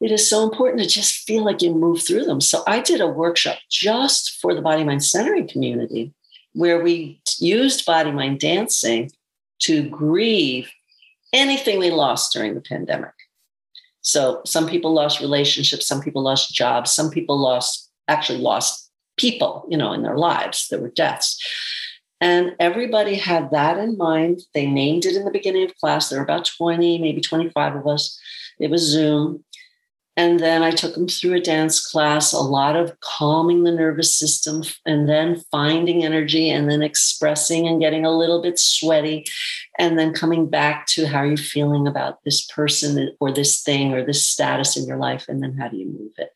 it is so important to just feel like you move through them. So I did a workshop just for the body mind centering community where we used body mind dancing to grieve anything we lost during the pandemic. So some people lost relationships, some people lost jobs, some people lost actually lost people, you know, in their lives. There were deaths. And everybody had that in mind. They named it in the beginning of class. There were about 20, maybe 25 of us. It was Zoom. And then I took them through a dance class, a lot of calming the nervous system, and then finding energy, and then expressing and getting a little bit sweaty, and then coming back to how are you're feeling about this person or this thing or this status in your life, and then how do you move it.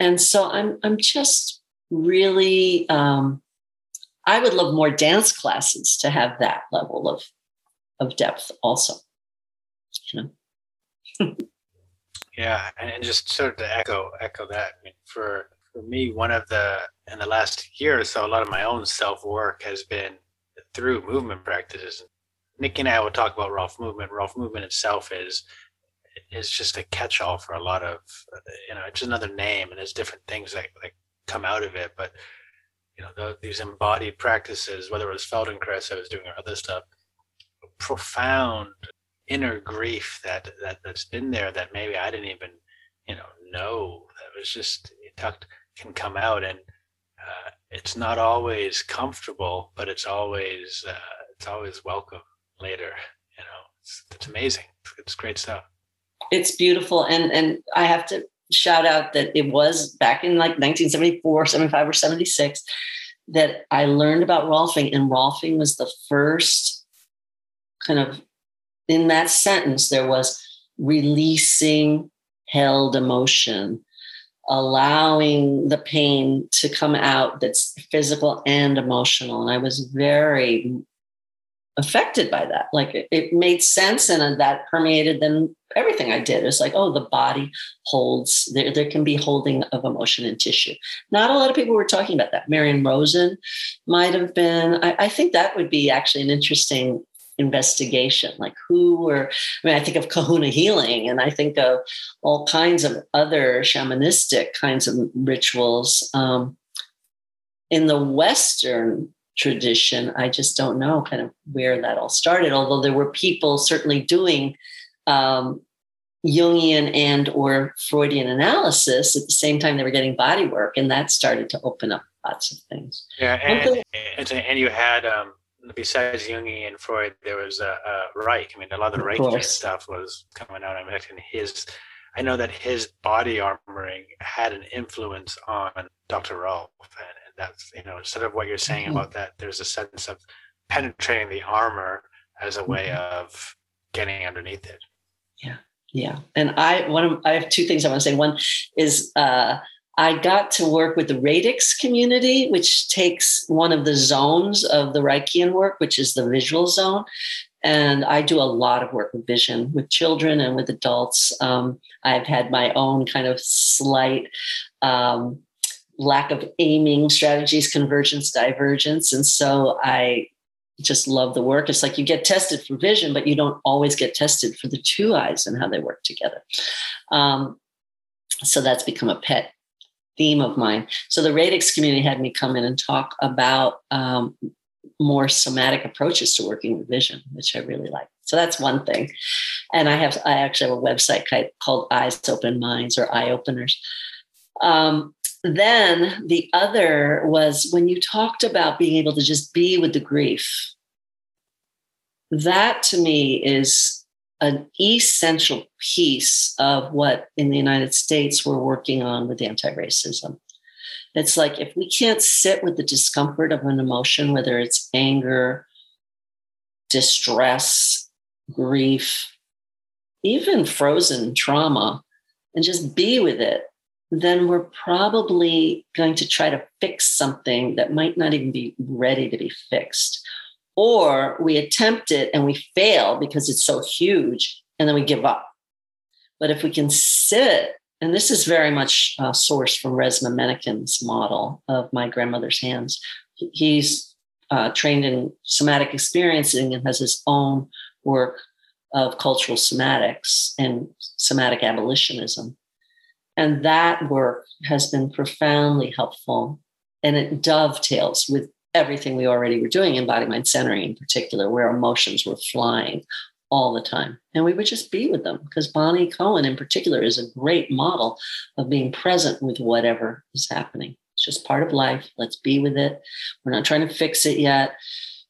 And so I'm I'm just really um, I would love more dance classes to have that level of of depth also. You know. [LAUGHS] Yeah, and just sort of to echo echo that, I mean, for for me, one of the in the last year or so, a lot of my own self work has been through movement practices. Nikki and I will talk about Rolf movement. Rolf movement itself is is just a catch all for a lot of you know it's another name and there's different things that, that come out of it but you know the, these embodied practices whether it was feldenkrais i was doing or other stuff profound inner grief that, that that's been there that maybe I didn't even you know know. That was just tucked can come out and uh, it's not always comfortable but it's always uh, it's always welcome later you know. It's, it's amazing. It's great stuff. It's beautiful and and I have to shout out that it was back in like 1974 75 or 76 that I learned about Rolfing and Rolfing was the first kind of in that sentence, there was releasing held emotion, allowing the pain to come out that's physical and emotional. And I was very affected by that. Like it, it made sense and that permeated then everything I did. It's like, oh, the body holds, there, there can be holding of emotion and tissue. Not a lot of people were talking about that. Marion Rosen might have been. I, I think that would be actually an interesting investigation like who were i mean i think of kahuna healing and i think of all kinds of other shamanistic kinds of rituals. Um, in the western tradition i just don't know kind of where that all started although there were people certainly doing um, jungian and or freudian analysis at the same time they were getting body work and that started to open up lots of things. Yeah and, and, and you had um besides Jungi and Freud, there was uh, uh, Reich. I mean, a lot of the Reiki stuff was coming out. I mean, his, I know that his body armoring had an influence on Dr. Rolf, and, and that's you know, instead of what you're saying mm-hmm. about that, there's a sense of penetrating the armor as a way mm-hmm. of getting underneath it. Yeah, yeah. And I one of I have two things I want to say. One is. uh I got to work with the radix community, which takes one of the zones of the Reichian work, which is the visual zone. And I do a lot of work with vision with children and with adults. Um, I've had my own kind of slight um, lack of aiming strategies, convergence, divergence. And so I just love the work. It's like you get tested for vision, but you don't always get tested for the two eyes and how they work together. Um, so that's become a pet theme of mine. So the radix community had me come in and talk about um, more somatic approaches to working with vision, which I really like. So that's one thing. And I have I actually have a website called Eyes Open Minds or Eye Openers. Um, then the other was when you talked about being able to just be with the grief. That to me is an essential piece of what in the United States we're working on with anti racism. It's like if we can't sit with the discomfort of an emotion, whether it's anger, distress, grief, even frozen trauma, and just be with it, then we're probably going to try to fix something that might not even be ready to be fixed. Or we attempt it and we fail because it's so huge and then we give up. But if we can sit, and this is very much uh, sourced from Resmaa Menakem's model of my grandmother's hands. He's uh, trained in somatic experiencing and has his own work of cultural somatics and somatic abolitionism. And that work has been profoundly helpful. And it dovetails with everything we already were doing in body mind centering, in particular, where emotions were flying all the time. And we would just be with them because Bonnie Cohen, in particular, is a great model of being present with whatever is happening. It's just part of life. Let's be with it. We're not trying to fix it yet.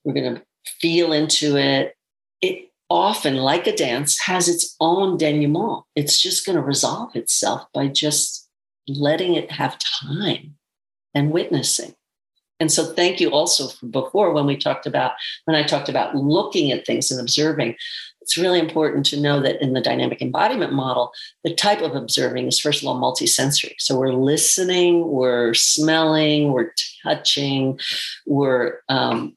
We're going to feel into it. It often, like a dance, has its own denouement. It's just going to resolve itself by just letting it have time and witnessing. And so, thank you also for before when we talked about, when I talked about looking at things and observing. It's really important to know that in the dynamic embodiment model, the type of observing is first of all multisensory. So we're listening, we're smelling, we're touching, we're um,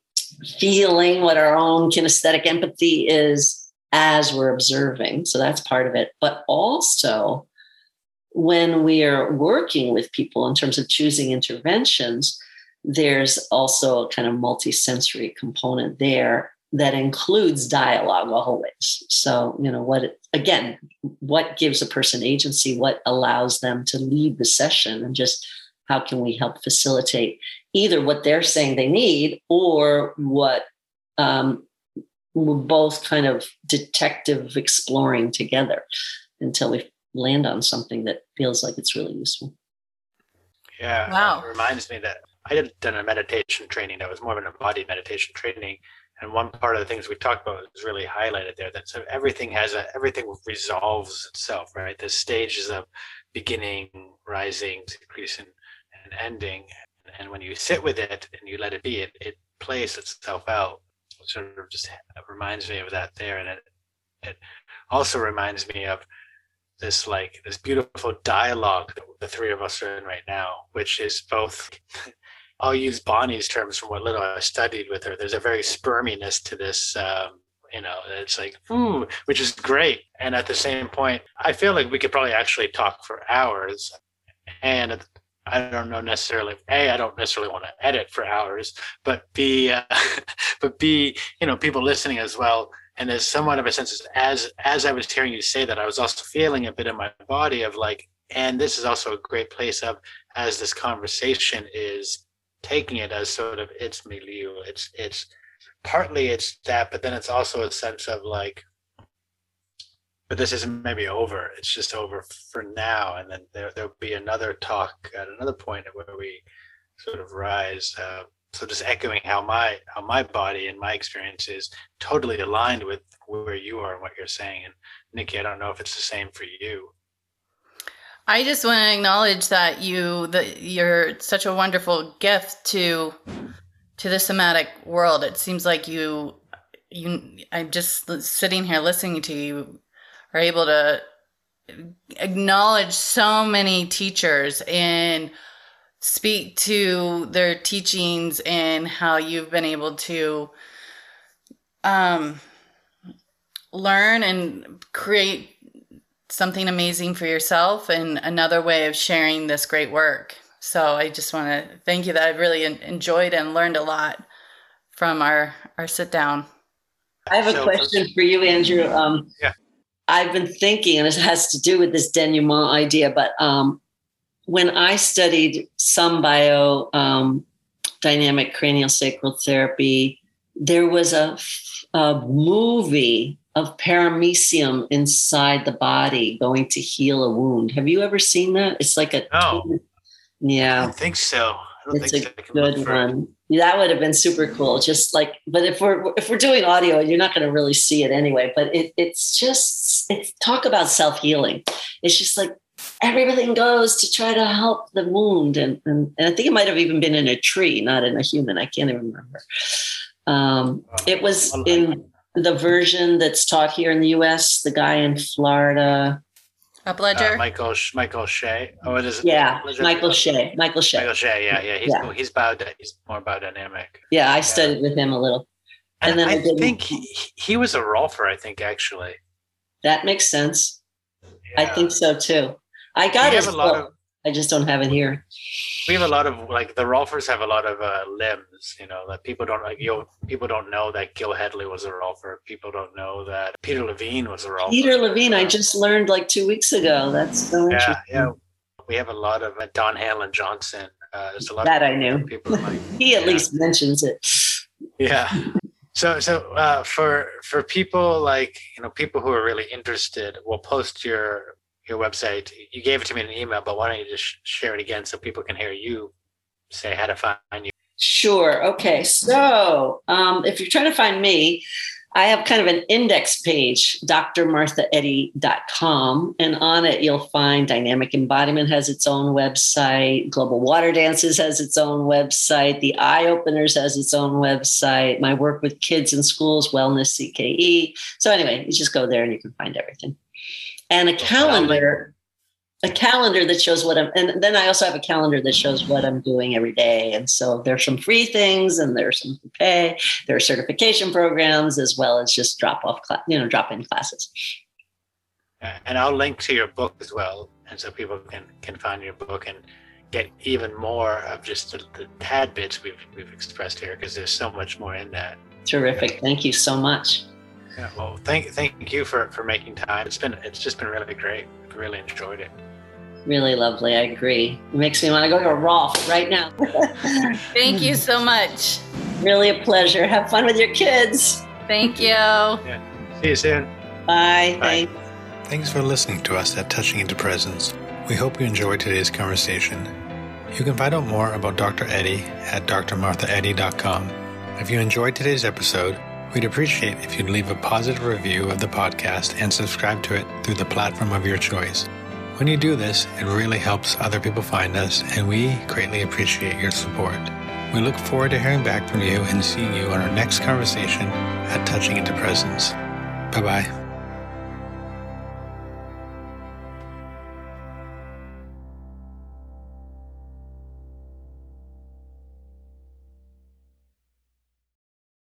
feeling what our own kinesthetic empathy is as we're observing. So that's part of it. But also, when we are working with people in terms of choosing interventions, there's also a kind of multisensory component there that includes dialogue always. So, you know, what, again, what gives a person agency, what allows them to lead the session, and just how can we help facilitate either what they're saying they need or what um, we're both kind of detective exploring together until we land on something that feels like it's really useful. Yeah. Wow. It reminds me that I did done a meditation training that was more of an embodied meditation training. And one part of the things we talked about is really highlighted there that so everything has a everything resolves itself, right? The stages of beginning, rising, decreasing, and ending and when you sit with it and you let it be, it, it plays itself out. It sort of just reminds me of that there. And it, it also reminds me of this like this beautiful dialogue that the three of us are in right now, which is both [LAUGHS] I'll use Bonnie's terms from what little I studied with her. There's a very sperminess to this um, you know it's like ooh which is great and at the same point i feel like we could probably actually talk for hours and I don't know necessarily. A, I don't necessarily want to edit for hours, but B, uh, [LAUGHS] but B, you know, people listening as well. And there's somewhat of a sense as as I was hearing you say that, I was also feeling a bit in my body of like, and this is also a great place of as this conversation is taking it as sort of its milieu. It's it's partly it's that, but then it's also a sense of like but this isn't maybe over. It's just over for now, and then there there'll be another talk at another point where we sort of rise. Uh, so just echoing how my how my body and my experience is totally aligned with where you are and what you're saying. And Nikki, I don't know if it's the same for you. I just want to acknowledge that you that you're such a wonderful gift to to the somatic world. It seems like you you I'm just sitting here listening to you are able to acknowledge so many teachers and speak to their teachings and how you've been able to um learn and create something amazing for yourself and another way of sharing this great work. So I just want to thank you that I've really enjoyed and learned a lot from our our sit down. I have a so, question for you, Andrew. Um, yeah. I've been thinking, and it has to do with this denouement idea, but um, when I studied some bio um, dynamic cranial sacral therapy, there was a, a movie of paramecium inside the body going to heal a wound. Have you ever seen that? It's like a no. Yeah. I think so. Don't it's think a so. good one. That would have been super cool. Just like, but if we're if we're doing audio, you're not going to really see it anyway. But it, it's just it's talk about self healing. It's just like everything goes to try to help the wound, and, and and I think it might have even been in a tree, not in a human. I can't even remember. Um, it was in the version that's taught here in the U.S. The guy in Florida. Upledger. Uh, Michael Michael Shea. Oh, it is. Yeah, Michael Shea. Michael Shea. Michael Shea. Yeah, yeah. He's yeah. he's bio. He's more biodynamic. Yeah, I studied with him a little. And, and then I, I think he, he was a rolfer. I think actually. That makes sense. Yeah. I think so too. I got his book. Of, I just don't have it here. We have a lot of like the rolfers have a lot of uh, limbs, you know, that people don't like. You know, people don't know that Gil Hedley was a rolfer. People don't know that Peter Levine was a rolfer. Peter Levine, I just learned like two weeks ago. That's so yeah, yeah. We have a lot of uh, Don Hanlon Johnson. Uh, there's a lot that I knew. People like, [LAUGHS] he at yeah. least mentions it. Yeah. So, so uh, for for people like you know people who are really interested, we'll post your your website. You gave it to me in an email, but why don't you just share it again so people can hear you say how to find you? Sure. Okay. So um, if you're trying to find me, I have kind of an index page, drmarthaeddy.com. And on it, you'll find Dynamic Embodiment has its own website. Global Water Dances has its own website. The Eye Openers has its own website. My work with kids in schools, Wellness CKE. So, anyway, you just go there and you can find everything and a calendar a calendar that shows what I'm, and then I also have a calendar that shows what I'm doing every day. And so there's some free things and there's some to pay. There are certification programs as well as just drop off, class, you know, drop in classes. And I'll link to your book as well. And so people can, can find your book and get even more of just the, the tad bits we've, we've expressed here because there's so much more in that. Terrific. Thank you so much. Yeah, well, thank thank you for for making time. It's been it's just been really great. I've really enjoyed it. Really lovely. I agree. It makes me want to go to a Rolf right now. [LAUGHS] [LAUGHS] thank you so much. Really a pleasure. Have fun with your kids. Thank you. Yeah. See you soon. Bye. Bye. Thanks. Thanks for listening to us at Touching into Presence. We hope you enjoyed today's conversation. You can find out more about Dr. Eddy at drmarthaeddy.com. If you enjoyed today's episode, We'd appreciate if you'd leave a positive review of the podcast and subscribe to it through the platform of your choice. When you do this, it really helps other people find us, and we greatly appreciate your support. We look forward to hearing back from you and seeing you on our next conversation at Touching into Presence. Bye bye.